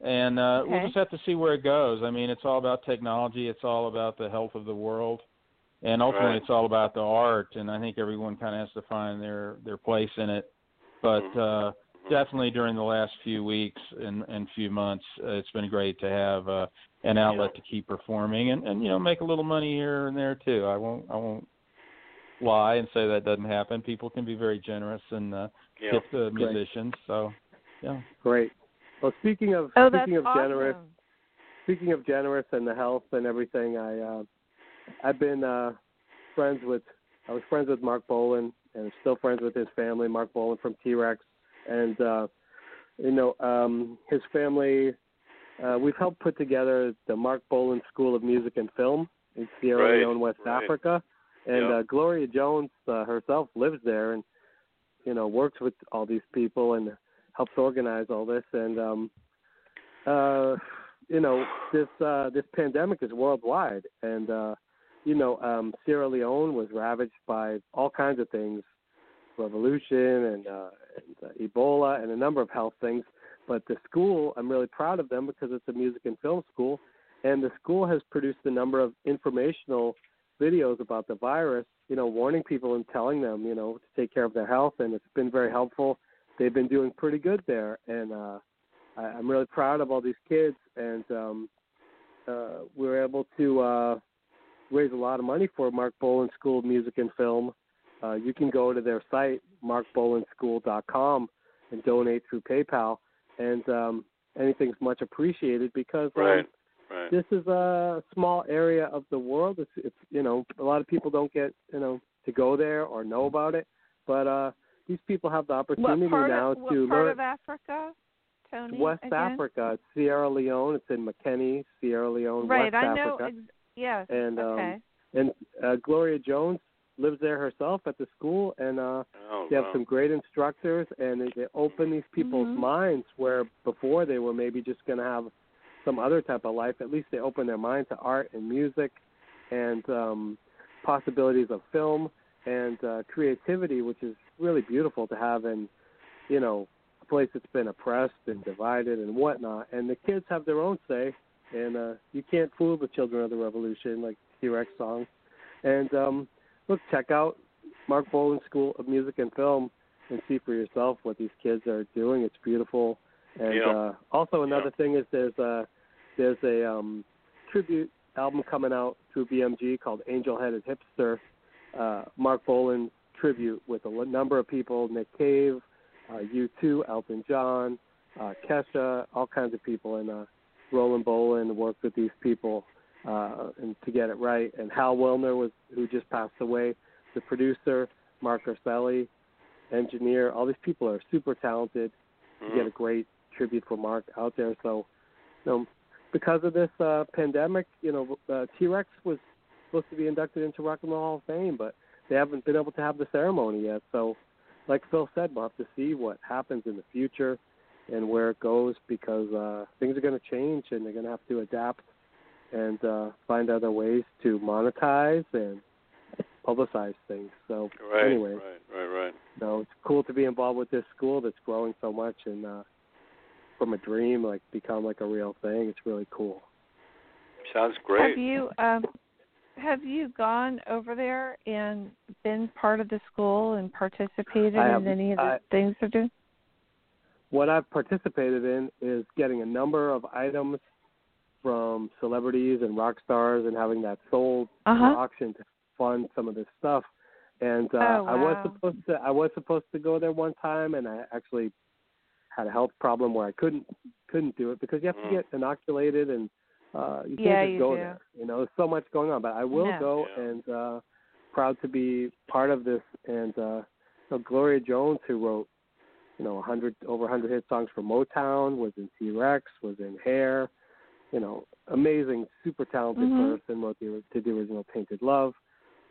And uh, we'll just have to see where it goes. I mean, it's all about technology. It's all about the health of the world, and ultimately, Right. it's all about the art. And I think everyone kind of has to find their their place in it. But Mhm. uh, definitely during the last few weeks and, and few months, uh, it's been great to have uh, an outlet to keep performing and, and you know make a little money here and there too. I won't I won't lie and say that doesn't happen. People can be very generous and uh, Yeah. tip the Great. musicians. So yeah. Great. Well, speaking of Oh, speaking of awesome. generous, speaking of generous and the health and everything, I uh, I've been uh, friends with I was friends with Marc Bolan and still friends with his family, Marc Bolan from T Rex, and uh, you know um, his family. Uh, we've helped put together the Marc Bolan School of Music and Film in Sierra Right, Leone, West right. Africa, and Yeah. uh, Gloria Jones uh, herself lives there and you know works with all these people and helps organize all this and um uh you know this uh this pandemic is worldwide and uh you know um Sierra Leone was ravaged by all kinds of things revolution and uh and uh, Ebola and a number of health things. But the school I'm really proud of them because it's a music and film school. And the school has produced a number of informational videos about the virus you know warning people and telling them you know to take care of their health. And it's been very helpful. They've been doing pretty good there, and uh, I, I'm really proud of all these kids. And um, uh, we were able to uh, raise a lot of money for Marc Bolan School of Music and Film. Uh, you can go to their site, marcbolanschool.com, and donate through PayPal. And um, anything's much appreciated because um, Right. Right. this is a small area of the world. It's, it's you know a lot of people don't get you know to go there or know about it, but uh, these people have the opportunity What part now of what to part learn of Africa, Tony? West again? Africa. It's Sierra Leone. It's in Makeni, Sierra Leone, Right, West I know. Africa. Ex- yes. And, um, okay. and uh, Gloria Jones lives there herself at the school, and uh, Oh, they have wow. some great instructors, and they, they open these people's Mhm. minds where before they were maybe just going to have some other type of life. At least they open their mind to art and music, and um, possibilities of film and uh, creativity, which is really beautiful to have in, you know, a place that's been oppressed and divided and whatnot. And the kids have their own say, and uh, you can't fool the children of the revolution, like T-Rex song. And um, look, check out Marc Bolan School of Music and Film and see for yourself what these kids are doing. It's beautiful. And Yeah. uh, also another Yeah. thing is there's a there's a um, tribute album coming out through BMG called Angel Headed Hipster, uh, Marc Bolan tribute with a number of people: Nick Cave, uh, U2, Elton John, uh, Kesha, all kinds of people, and uh, Rolan Bolan worked with these people uh, and to get it right. And Hal Willner was who just passed away, the producer, Marc Urselli, engineer. All these people are super talented. You get a great tribute for Mark out there. So, you know, because of this uh, pandemic, you know, uh, T Rex was supposed to be inducted into Rock and Roll Hall of Fame, but they haven't been able to have the ceremony yet. So, like Phil said, we'll have to see what happens in the future and where it goes because uh, things are going to change and they're going to have to adapt and uh, find other ways to monetize and publicize things. So, Right, anyway, right, right, right. so it's cool to be involved with this school that's growing so much and uh, from a dream like become like a real thing. It's really cool. Sounds great. Have you um have you gone over there and been part of the school and participated I in any of the I- things they're doing? what I've participated in is getting a number of items from celebrities and rock stars and having that sold Uh-huh. to auction to fund some of this stuff. And uh, Oh, I was supposed to I was supposed to go there one time and I actually had a health problem where I couldn't couldn't do it because you have to Mm. get inoculated and uh you can't Yeah, just you go do. there. You know, there's so much going on. But I will No. go Yeah. and uh proud to be part of this and uh so Gloria Jones who wrote you know, 100 over 100 hit songs for Motown, was in T-Rex, was in Hair, you know, amazing, super talented Mhm. person. Wrote the did the original Tainted Love,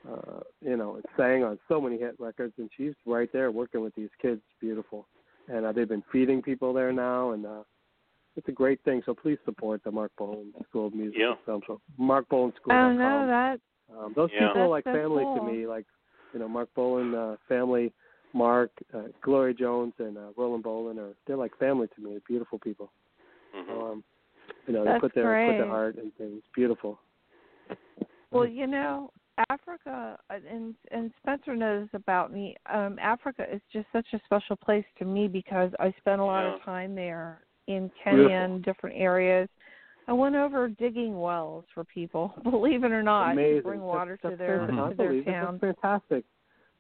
uh, you know, and sang on so many hit records. And she's right there working with these kids. Beautiful, and uh, they've been feeding people there now, and uh, it's a great thing. So please support the Marc Bolan School of Music Yeah. and So Marc Bolan School. Oh no, that Um, those Yeah. people are like so family cool. to me. Like, you know, Marc Bolan uh, family, Mark, uh, Gloria Jones, and uh, Rolan Bolan are they're like family to me. They're beautiful people. Mhm. Um, you know, That's they put their put their heart and things. Beautiful. well, you know, Africa uh, and and Spencer knows about me. Um Africa is just such a special place to me because I spent a lot Yeah. of time there in Kenya Beautiful. and different areas. I went over digging wells for people, believe it or not, Amazing. to bring water that's, to their that's to their unbelievable. towns. That's fantastic.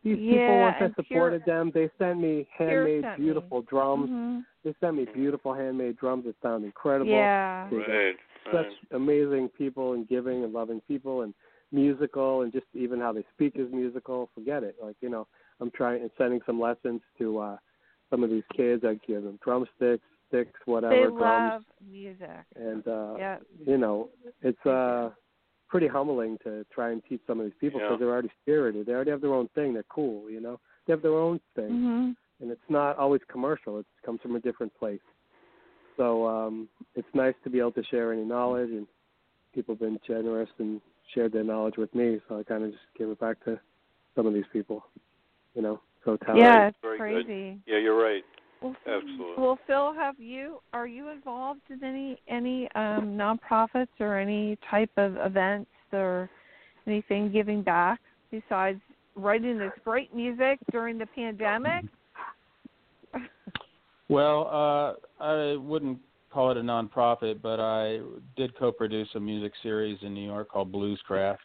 These people, Yeah, once I supported Pierre- them, they sent me handmade, sent me. beautiful drums. Mhm. They sent me beautiful handmade drums that sound incredible. Yeah. They Right, such right. amazing people and giving and loving people and musical and just even how they speak is musical. Forget it. Like, you know, I'm trying and sending some lessons to uh some of these kids. I give them drumsticks, sticks, whatever, They drums. love music. and uh Yeah. you know, it's uh pretty humbling to try and teach some of these people Yeah. because they're already spirited. They already have their own thing. They're cool, you know. They have their own thing Mhm. And it's not always commercial. It comes from a different place. So um, it's nice to be able to share any knowledge, and people have been generous and shared their knowledge with me. So I kind of just give it back to some of these people. You know, so talented. Yeah, it's Very good. crazy. Yeah, you're right. Well, Absolutely. Well, Phil, have you are you involved in any any um nonprofits or any type of events or anything giving back besides writing this great music during the pandemic? Well, uh, I wouldn't call it a nonprofit, but I did co-produce a music series in New York called Bluescraft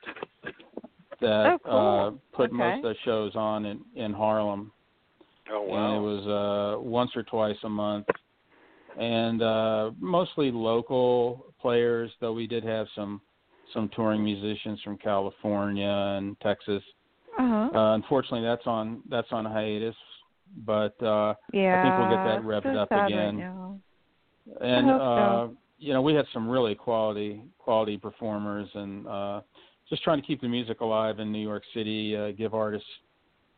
that Oh, cool. uh, put Okay. most of the shows on in, in Harlem, Oh wow! and it was uh, once or twice a month, and uh, mostly local players. Though we did have some some touring musicians from California and Texas. Uh-huh. Uh, unfortunately, that's on that's on hiatus, but uh, yeah. I think we'll get that revved so up again. Right and uh so. you know we had some really quality quality performers and uh just trying to keep the music alive in New York City uh give artists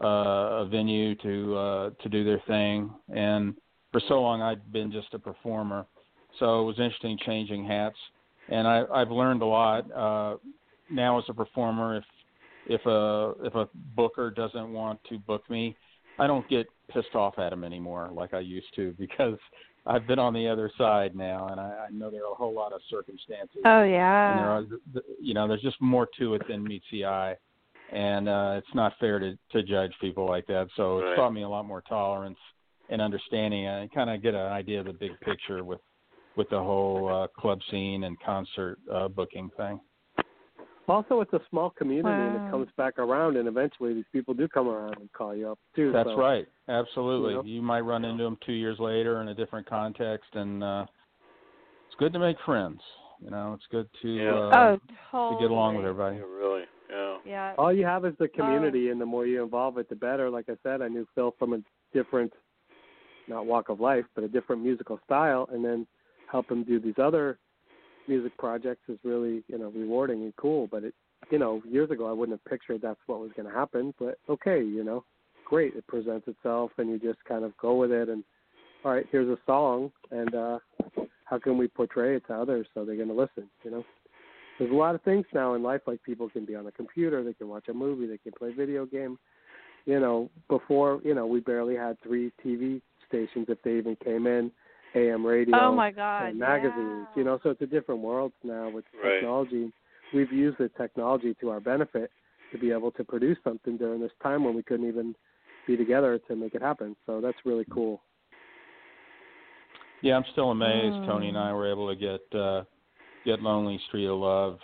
uh a venue to uh to do their thing and for so long I'd been just a performer so it was interesting changing hats and I I've learned a lot uh now as a performer if if a if a booker doesn't want to book me I don't get pissed off at him anymore like I used to because I've been on the other side now, and I, I know there are a whole lot of circumstances. Oh and there yeah. are, you know, there's just more to it than meets the eye, and uh, it's not fair to to judge people like that. So Right. it's taught me a lot more tolerance and understanding, and kind of get an idea of the big picture with with the whole uh, club scene and concert uh, booking thing. Also, it's a small community, and Wow. it comes back around, and eventually these people do come around and call you up too. That's so, right. Absolutely. You know? You might run into them two years later in a different context, and uh, it's good to make friends. You know, it's good to Yeah. uh, oh, to get along with everybody. Yeah, really. Yeah. Yeah. All you have is the Oh. community, and the more you involve it, the better. Like I said, I knew Phil from a different, not walk of life, but a different musical style, and then help him do these other music projects is really, you know, rewarding and cool. But it, you know, years ago I wouldn't have pictured that's what was going to happen. But okay, you know, great. It presents itself, and you just kind of go with it. And all right, here's a song, and uh how can we portray it to others so they're going to listen? You know there's a lot of things now in life like people can be on a computer they can watch a movie they can play video game you know before you know we barely had three tv stations if they even came in am radio oh my God. and magazines yeah. you know so it's a different world now with Right. technology we've used the technology to our benefit to be able to produce something during this time when we couldn't even be together to make it happen so that's really cool Yeah, I'm still amazed. Mm. Tony and I were able to get uh, get Lonely Street of Love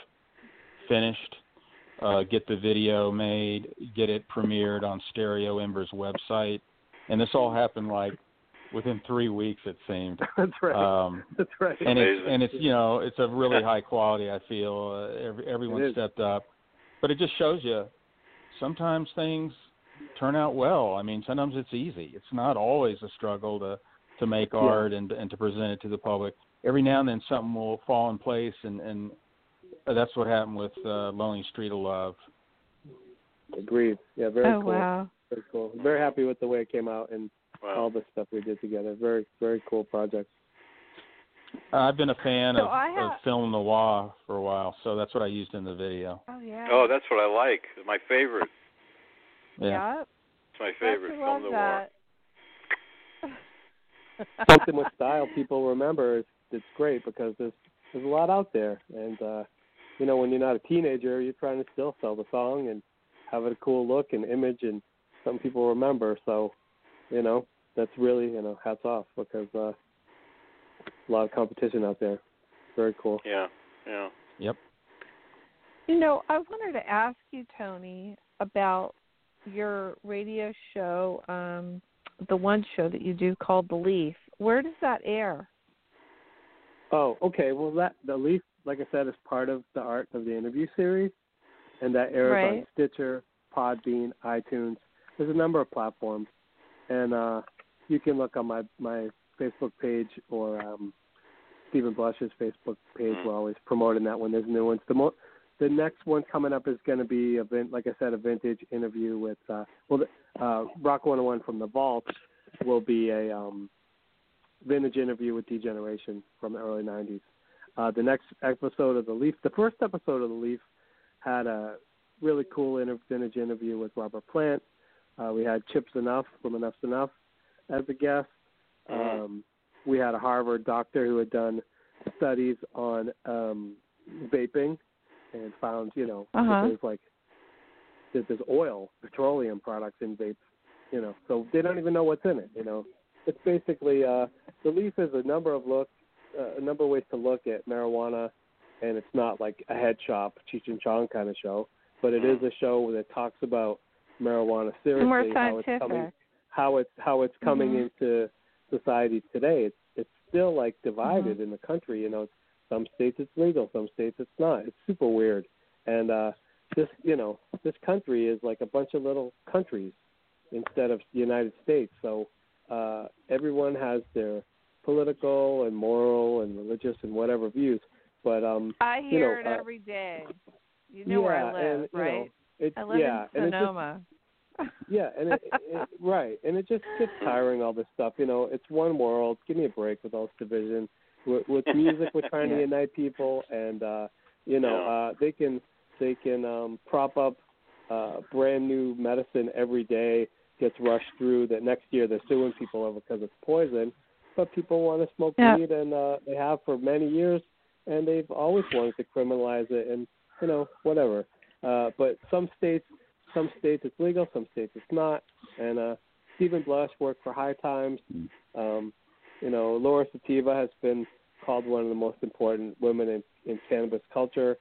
finished, uh, get the video made, get it premiered on Stereo Ember's website, and this all happened like within three weeks. It seemed. that's right Um, that's right and it's Amazing. and it's you know it's a really high quality. I feel uh, every, everyone stepped up, but it just shows you sometimes things turn out well. I mean, sometimes it's easy. It's not always a struggle to to make Yeah. art and and to present it to the public. Every now and then something will fall in place, and and that's what happened with uh, Lonely Street of Love. agreed yeah very oh cool wow. very cool very happy with the way it came out and all the stuff we did together. Very, very cool project. I've been a fan So of, I of film noir for a while, so that's what I used in the video. Oh yeah. Oh, that's what I like. It's my favorite. yeah. It's my favorite film love noir. that. Something with style people remember. It's, it's great because there's there's a lot out there, and uh, you know when you're not a teenager, you're trying to still sell the song and have it a cool look and image, and some people remember. So, you know, that's really you know hats off because uh, a lot of competition out there. Very cool. Yeah. Yeah. Yep. You know, I wanted to ask you, Tony, about your radio show, um, the one show that you do called The Leaf. Where does that air? Oh, okay. Well, that the Leaf, like I said, is part of the Art of the Interview series, and that airs on Stitcher, Podbean, iTunes. There's a number of platforms, and uh, you can look on my my Facebook page or um, Steven Blush's Facebook page. We're always promoting that when there's new ones. The mo- the next one coming up is going to be a vin- like I said, a vintage interview with uh, well, the, uh, Rock 101 from the Vault will be a um, vintage interview with D Generation from the early 90s. Uh, the next episode of The Leaf, the first episode of The Leaf, had a really cool inter- vintage interview with Robert Plant. Uh, we had Chip Z'Nuff from Enuff Z'Nuff as a guest. Um, we had a Harvard doctor who had done studies on um, vaping and found, you know, that Uh-huh. there's like that there's oil, petroleum products in vapes, you know, so they don't even know what's in it, you know. It's basically uh, the leaf is a number of look, uh, a number of ways to look at marijuana, and it's not like a head shop, Cheech and Chong kind of show, but it is a show that talks about marijuana seriously, how it's coming, how it's how it's coming Mhm. into society today. It's it's still like Mm-hmm. divided in the country. You know, some states it's legal, some states it's not. It's super weird. And uh this you know this country is like a bunch of little countries instead of the United States. So uh everyone has their political and moral and religious and whatever views. But um I you hear know, it uh, every day. You know where I live, and, you right? Know, it, I live yeah, in and it just Sonoma. yeah, and it, it right, and it just gets tiring all this stuff. You know, it's one world. Give me a break with all this division. With, with music, we're trying to unite people, and uh, you know, uh, they can they can um, prop up uh, brand new medicine every day. Gets rushed through. That next year they're suing people over because it's poison, but people want to smoke Yeah. weed, and uh, they have for many years, and they've always wanted to criminalize it, and you know, whatever. Uh, but some states some states it's legal, some states it's not. And uh, Steven Blush worked for High Times. Um, you know, Laura Sativa has been called one of the most important women in, in cannabis culture.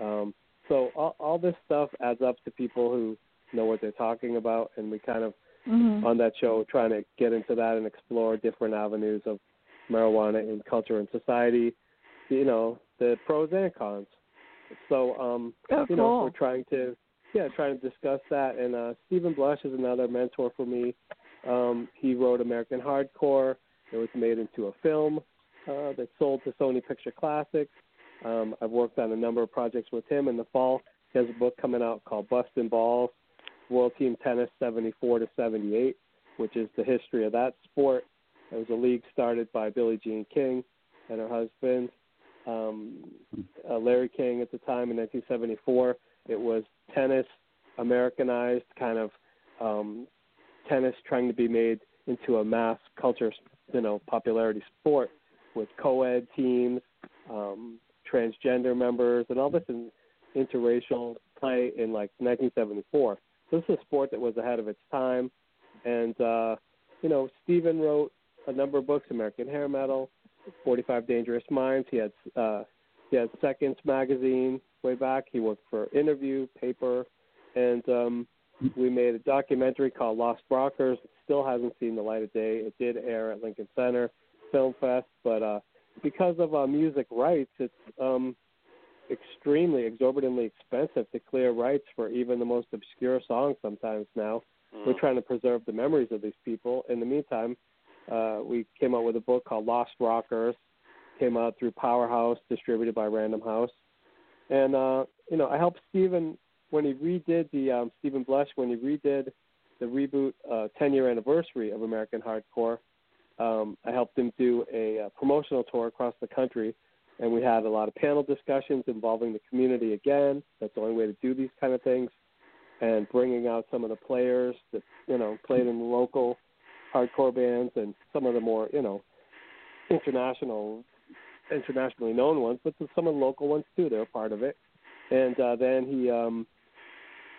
Um, So all, all this stuff adds up to people who know what they're talking about, and we kind of Mhm. on that show trying to get into that and explore different avenues of marijuana in culture and society. You know the pros and cons. So um, Oh, you know cool. we're trying to yeah trying to discuss that. And uh, Steven Blush is another mentor for me. Um, he wrote American Hardcore. It was made into a film uh, that sold to Sony Picture Classics. Um, I've worked on a number of projects with him. In the fall, he has a book coming out called Bustin' Balls, World Team Tennis 74 to 78, which is the history of that sport. It was a league started by Billie Jean King and her husband, um, uh, Larry King, at the time in 1974. It was tennis Americanized, kind of um, tennis trying to be made into a mass culture, you know, popularity sport with co-ed teams, um, transgender members, and all this in, interracial play in like 1974. So this is a sport that was ahead of its time, and uh, you know, Steven wrote a number of books: American Hair Metal, 45 Dangerous Minds. He had uh, he had Seconds magazine way back. He worked for Interview, Paper, and um, we made a documentary called Lost Rockers. It still hasn't seen the light of day. It did air at Lincoln Center Film Fest, but uh, because of uh, music rights, it's um, extremely exorbitantly expensive to clear rights for even the most obscure songs. Sometimes now, we're trying to preserve the memories of these people. In the meantime, uh, we came out with a book called Lost Rockers. Came out through Powerhouse, distributed by Random House, and uh, you know I helped Steven when he redid the um, Steven Blush when he redid the reboot uh, 10 year anniversary of American Hardcore. Um, I helped him do a uh, promotional tour across the country, and we had a lot of panel discussions involving the community again. That's the only way to do these kind of things, and bringing out some of the players that you know played in the local hardcore bands and some of the more you know international internationally known ones, but some of the local ones too. They're part of it. And uh, then he, um,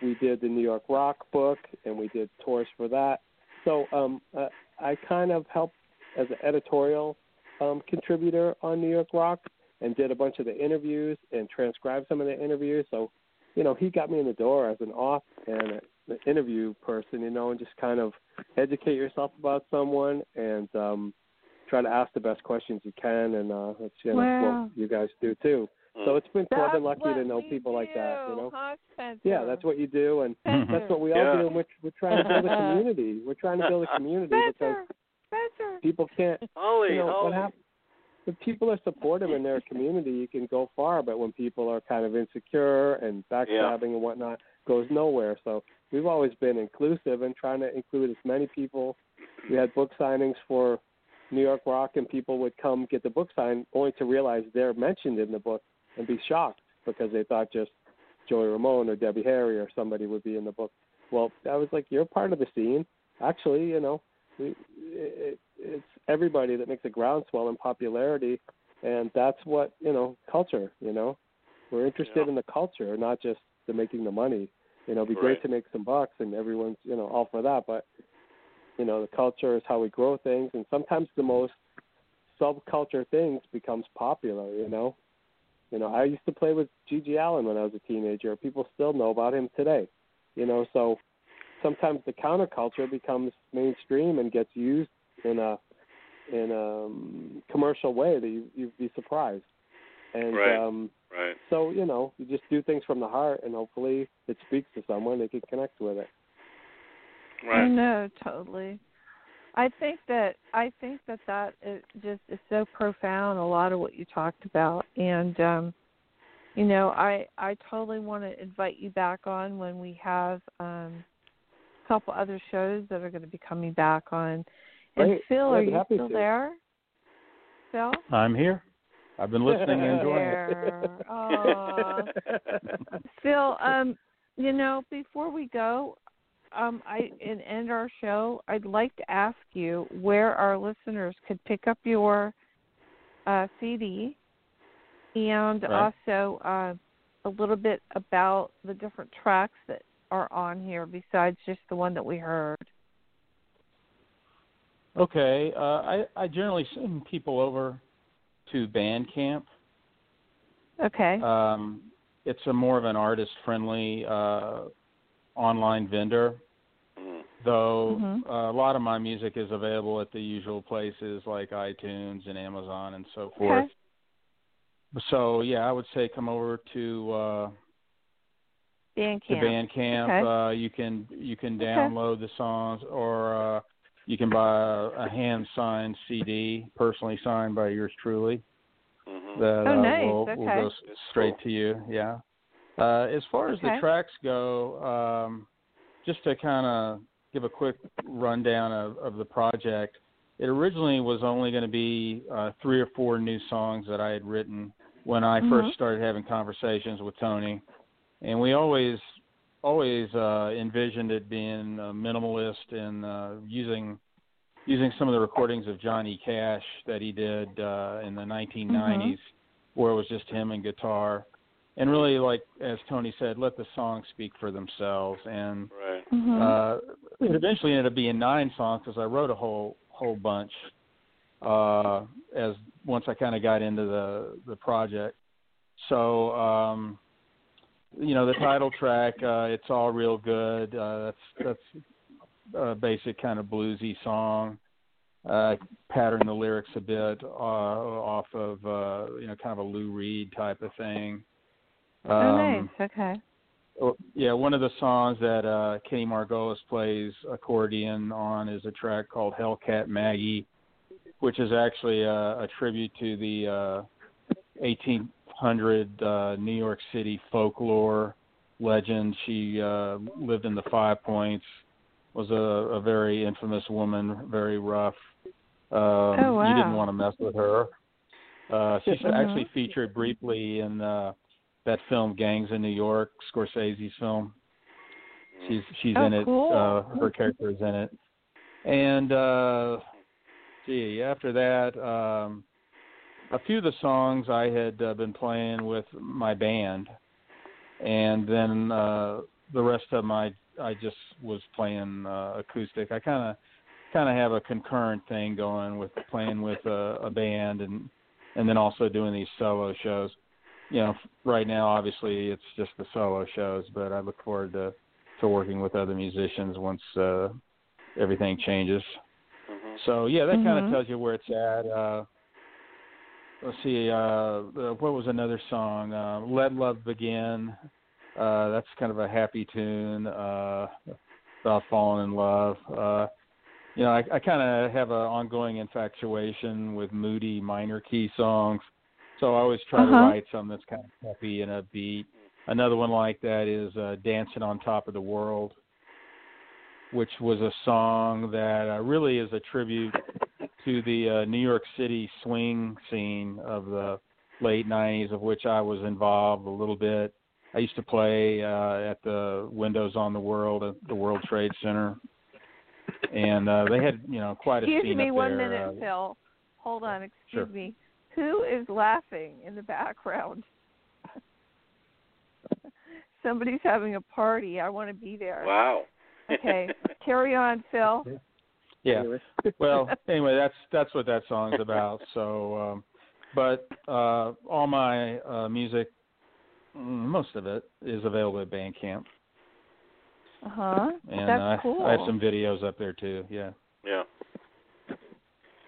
we did the New York Rock book, and we did tours for that. So um, uh, I kind of helped as an editorial um, contributor on New York Rock, and did a bunch of the interviews and transcribed some of the interviews. So, you know, he got me in the door as an author and an interview person, you know, and just kind of educate yourself about someone and um, try to ask the best questions you can, and uh, that's you know Wow. what you guys do too. So it's been cool. I've been That's lucky to know we people like that. You know. huh, Yeah, that's what you do, and Spencer. that's what we all Yeah. do. And we're, we're trying to build a community. We're trying to build a community because Spencer. Spencer. people can't. Holy, You know what happens? If people are supportive in their community, you can go far. But when people are kind of insecure and backstabbing and whatnot, goes nowhere. So we've always been inclusive and trying to include as many people. We had book signings for New York Rock, and people would come get the book signed, only to realize they're mentioned in the book and be shocked because they thought just Joey Ramone or Debbie Harry or somebody would be in the book. Well, I was like, you're part of the scene. Actually, you know, we, it, it's everybody that makes a groundswell in popularity, and that's what you know, culture. You know, we're interested Yeah. in the culture, not just the making the money. You know, it'd be great to make some bucks, and everyone's you know all for that. But you know, the culture is how we grow things, and sometimes the most subculture things becomes popular. You know, you know, I used to play with GG Allin when I was a teenager. People still know about him today. You know, so sometimes the counterculture becomes mainstream and gets used in a in a um, commercial way that you you'd be surprised. And Right. um Right. so, you know, you just do things from the heart and hopefully it speaks to someone, they can connect with it. I Right. know totally. I think that I think that that is just is so profound. A lot of what you talked about, and um, you know, I I totally want to invite you back on when we have um, a couple other shows that are going to be coming back on. And Great. Phil, are I'd be you still to. there? Phil, I'm here. I've been listening and enjoying it. Aw. Phil, um, you know, before we go, um, I and end our show, I'd like to ask you where our listeners could pick up your uh, CD, and Right. also uh, a little bit about the different tracks that are on here besides just the one that we heard. Okay, uh, I I generally send people over to Bandcamp. Okay. Um, it's a more of an artist friendly uh, online vendor. Mhm. Though Mhm. uh, a lot of my music is available at the usual places like iTunes and Amazon and so forth. Okay. So yeah, I would say come over to uh, Bandcamp. to Bandcamp. Okay. Uh, you can you can Okay. download the songs, or uh, you can buy a, a hand signed CD, personally signed by yours truly. Mhm. That Oh, uh, nice. will, will Okay. go s- straight to you. Yeah. Uh, as far as the tracks go, um, just to kind of give a quick rundown of, of the project, it originally was only going to be uh, three or four new songs that I had written when I Mhm. first started having conversations with Tony, and we always always uh, envisioned it being uh, minimalist and uh, using using some of the recordings of Johnny Cash that he did uh, in the 1990s, where it was just him and guitar, and really like as Tony said, let the songs speak for themselves. And Right. Mhm. uh, it eventually ended up being nine songs because I wrote a whole whole bunch uh, as once I kind of got into the the project. So um, you know the title track, uh, it's all real good. Uh, that's that's a basic kind of bluesy song. Uh, pattern the lyrics a bit uh, off of uh, you know kind of a Lou Reed type of thing. oh, Um, nice. Okay. Oh, yeah, one of the songs that uh, Kenny Margolis plays accordion on is a track called Hellcat Maggie, which is actually a, a tribute to the uh, 1800 uh, New York City folklore legend. She uh, lived in the Five Points, was a, a very infamous woman, very rough. Um, Oh, wow. You didn't want to mess with her. Uh, she's Mhm. actually featured briefly in uh, that film Gangs in New York, Scorsese's film. She's she's Oh, in it. cool. Uh, her character is in it. And uh, gee, after that, um, a few of the songs I had uh, been playing with my band, and then uh, the rest of my I I just was playing uh, acoustic. I kind of kind of have a concurrent thing going with playing with a, a band and and then also doing these solo shows. You know, right now obviously it's just the solo shows, but I look forward to to working with other musicians once uh, everything changes. Mhm. So yeah, that kind of tells you where it's at. Uh, let's see, uh, uh, what was another song? Uh, Let Love Begin. Uh, that's kind of a happy tune uh, about falling in love. Uh, you know, I, I kind of have an ongoing infatuation with moody minor key songs, so I always try to Uh-huh. write something that's kind of happy and upbeat. Another one like that is uh, "Dancing on Top of the World," which was a song that uh, really is a tribute to the uh, New York City swing scene of the late '90s, of which I was involved a little bit. I used to play uh, at the Windows on the World at the World Trade Center, and uh, they had you know quite a Excuse scene me up one there. minute, uh, Phil. Hold on. Excuse Sure. me. Who is laughing in the background? Somebody's having a party. I want to be there. Wow. Okay. Carry on, Phil. Yeah. Anyway. well, anyway, that's that's what that song's about. So, um, but uh, all my uh, music, mm, most of it, is available at Bandcamp, Uh huh. and That's I, cool. I have some videos up there too. Yeah. Yeah.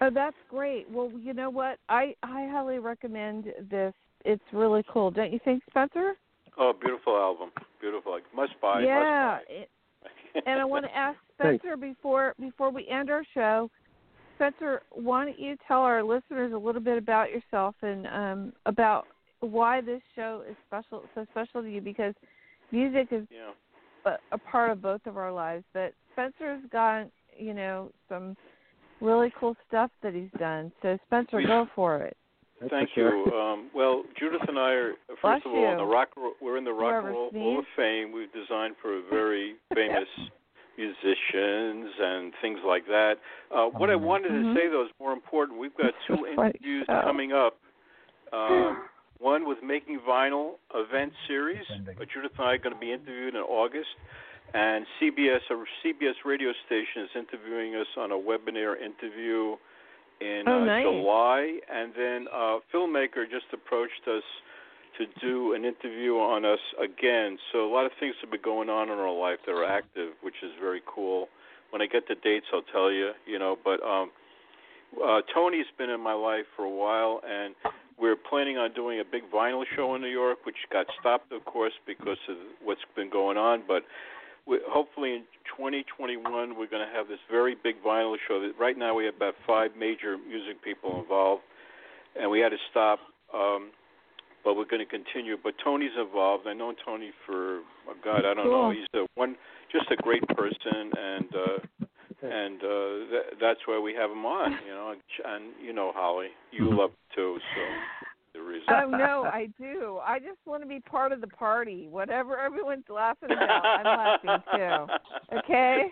Oh, that's great. Well, you know what? I I highly recommend this. It's really cool, don't you think, Spencer? Oh, beautiful album. Beautiful. Like, must buy. yeah. Must It, buy. And I want to ask Thanks. Spencer before before we end our show. Spencer, why don't you tell our listeners a little bit about yourself and um, about why this show is special, so special to you? Because music is yeah. a, a part of both of our lives, but Spencer's got you know some really cool stuff that he's done. So Spencer, go for it. That's Thank for sure. you. Um, well, Judith and I are first Bless of all in the rock. We're in the Rock and Roll. Hall of Fame. We've designed for very famous musicians and things like that. Uh, what I wanted Mhm. to say though is more important. We've got two interviews show. coming up. Um, one with Making Vinyl event series. Uh, Judith and I are going to be interviewed in August, and CBS, a CBS radio station, is interviewing us on a webinar interview in Oh, uh, nice. July. And then uh, a filmmaker just approached us to do an interview on us again. So a lot of things have been going on in our life that are active, which is very cool. When I get the dates, I'll tell you. You know, but um, uh, Tony's been in my life for a while, and we're planning on doing a big vinyl show in New York, which got stopped, of course, because of what's been going on. But we, hopefully in 2021, we're going to have this very big vinyl show. That right now we have about five major music people involved, and we had to stop. Um, but we're going to continue. But Tony's involved. I know Tony for oh God, I don't know. He's a one, just a great person, and uh, and uh, th- that's why we have him on. You know, and you know Holly, you love too. So the reason. Oh no, I do. I just want to be part of the party. Whatever everyone's laughing about, I'm laughing too. Okay?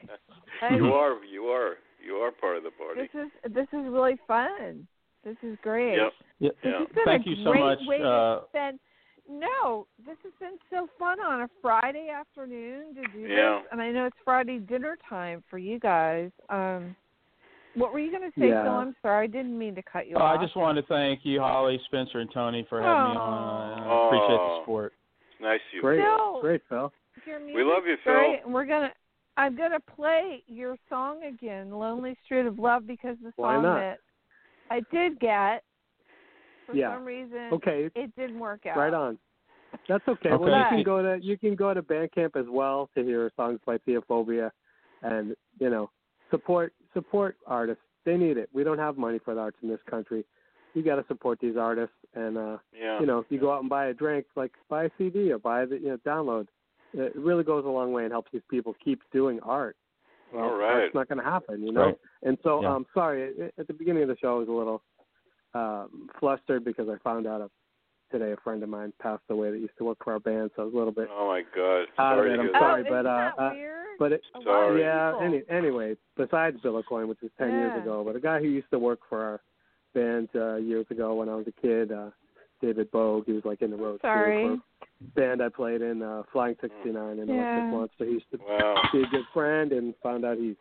I you are, you are, you are part of the party. This is this is really fun. This is great. Yep. Yeah. This Yeah. has been Thank a you so much. way to Uh, spend. No, this has been so fun on a Friday afternoon to do Yeah. this, and I know it's Friday dinner time for you guys. Um, what were you going to say, Yeah. Phil? I'm sorry, I didn't mean to cut you Oh, off. I just wanted to thank you, Holly, Spencer, and Tony for having me on. I Aw. appreciate the support. Nice you. Great, Phil. great, Phil. We love you, Phil. great, and we're gonna. I'm gonna play your song again, "Lonely Street of Love," because the song not? that I did get for Yeah. some reason Okay, it didn't work out. right on. That's okay. Okay. Well, you can go to you can go to Bandcamp as well to hear songs by Theophobia, and you know support support artists. They need it. We don't have money for the arts in this country. You got to support these artists, and uh, Yeah. you know if you go out and buy a drink, like buy a CD or buy the you know download. It really goes a long way and helps these people keep doing art. Well, All right. It's not going to happen, you know. Right. And so, Yeah. um, sorry, at- at the beginning of the show, I was a little um, flustered because I found out a, today a friend of mine passed away that used to work for our band, so I was a little bit Oh my God. out of Sorry it. I'm sorry, oh, but uh, uh, but it, A lot of Sorry. yeah. Any, anyway, besides Bill Aucoin, which was ten Yeah. years ago, but a guy who used to work for our band uh, years ago when I was a kid, uh, David Bogue. He was like in the road Sorry. crew for a band I played in, uh, Flying 69 in Yeah. Electric Monster. He used to Wow. be a good friend and found out he's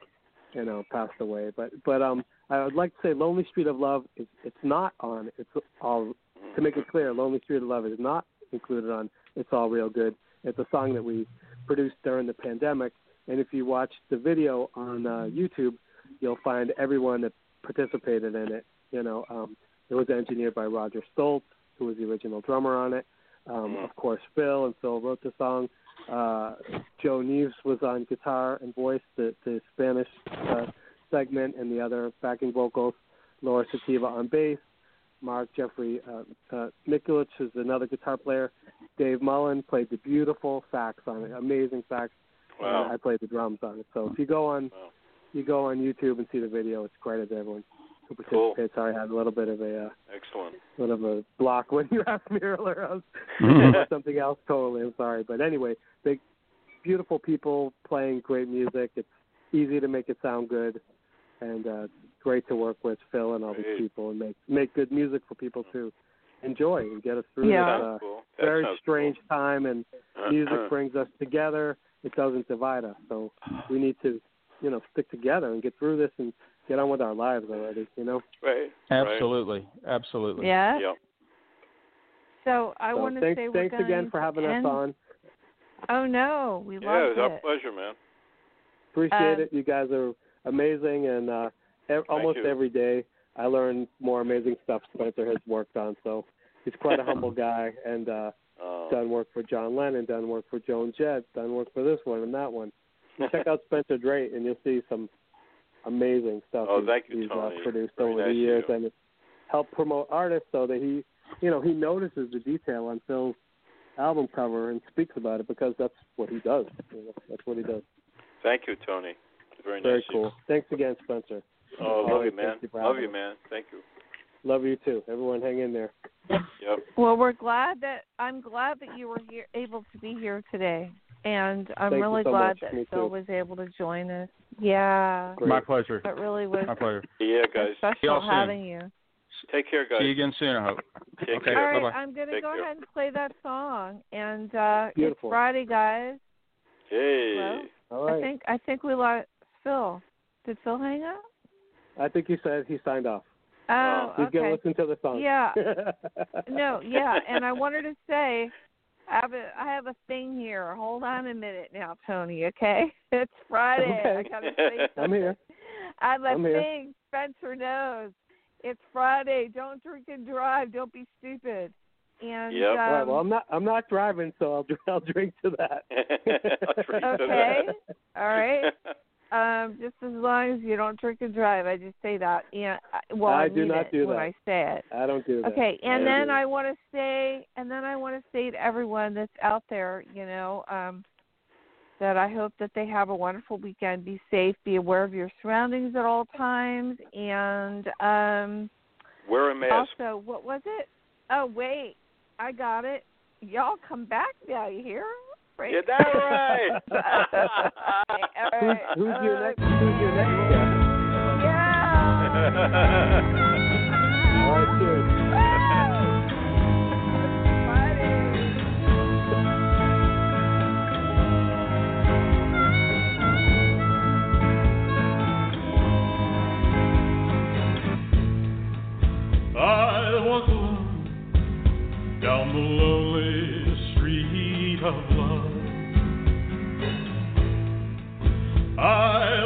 you know passed away but but um i would like to say lonely street of love is it's not on it's all to make it clear lonely street of love is not included on it's all real good it's a song that we produced during the pandemic and if you watch the video on uh youtube you'll find everyone that participated in it you know um it was engineered by roger stoltz who was the original drummer on it um of course phil and phil wrote the song uh, Joe Neves was on guitar and voice, the, the Spanish uh, segment, and the other backing vocals. Laura Sativa on bass. Mark Jeffrey uh, uh, Mikulich is another guitar player. Dave Mullen played the beautiful sax on it, amazing sax. Wow. And I played the drums on it. So if you go on, Wow. you go on YouTube and see the video. It's credit to everyone who Cool. Sorry, I had a little bit of a uh, Excellent. sort of a block when you asked me earlier. I was about something else totally. I'm sorry, but anyway, big, beautiful people playing great music. It's easy to make it sound good, and uh, it's great to work with Phil and all Great. these people and make make good music for people to enjoy and get us through Yeah. this uh, cool. Very sounds strange time. And cool. music brings us together. It doesn't divide us. So we need to, you know, stick together and get through this and get on with our lives already. You know. right. Absolutely. Absolutely. Yeah. Right. Yep. So I so want to thanks, say thanks again for having end. us on. Oh no, we Yeah, loved it was our pleasure, man. Appreciate Um, it. You guys are amazing, and uh, ev- almost every day I learn more amazing stuff Spencer has worked on. So he's quite a humble guy, and uh, Oh. done work for John Lennon, done work for Joan Jett, done work for this one and that one. Check out Spencer Drake, and you'll see some amazing stuff Oh, he's, thank you, he's Tony. uh, produced Very over nice the years, you. and it's helped promote artists so that he, you know, he notices the detail on Phil's album cover and speaks about it because that's what he does. You know, that's what he does. Thank you, Tony. Very nice. Very you. cool. Thanks again, Spencer. Oh, love you, man. thank you Love you, man. Thank you. Love you too. Everyone, hang in there. Yep. Well, we're glad that I'm glad that you were here, able to be here today, and I'm Thank really so glad much. that Me Phil too. was able to join us. Yeah, Great. My pleasure. it really was My pleasure. Yeah, guys. See y'all soon. you. Take care, guys. See you again soon, I hope. Take Okay. Care. right, bye-bye. I'm gonna Take go care. ahead and play that song, and uh it's Friday, guys. Hey. Well, All I think I think we lost Phil. Did Phil hang up? I think he said he signed off. Oh, He's gonna okay. listen to the song. Yeah. No, yeah, and I wanted to say, I have a I have a thing here. Hold on a minute now, Tony. Okay, it's Friday. I Okay. gotta say I'm here. I have a I'm here. thing. Spencer knows. It's Friday. Don't drink and drive. Don't be stupid. And Yep. um, All right. Well, I'm not. I'm not driving, so I'll. I'll drink to that. I'll drink to Okay. that. all right. Um, just as long as you don't drink and drive, I just say that. Yeah. I- Well, I I do mean not it do when that. I say it. I don't do that. Okay, and I then. I want to say, and then I want to say to everyone that's out there, you know, um, that I hope that they have a wonderful weekend. Be safe, be aware of your surroundings at all times, and um, Wear a mask. also, what was it? Oh, wait, I got it. Y'all come back now. You hear? Right. Get that right. all Who's, right. who's your uh, next? okay. Who's your next guest? Yeah. I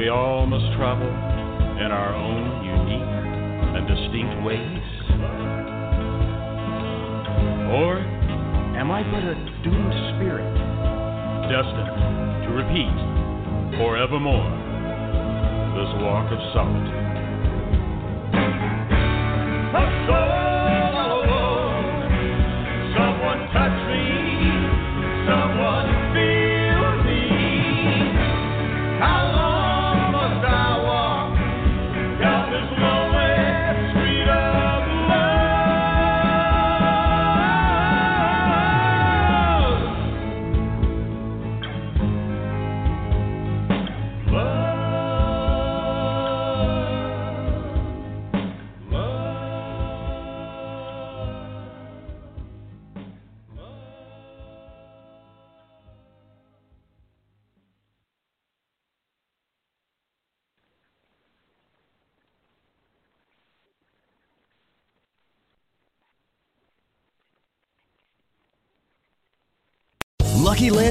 we all must travel in our own unique and distinct ways? Or am I but a doomed spirit, destined to repeat forevermore this walk of solitude?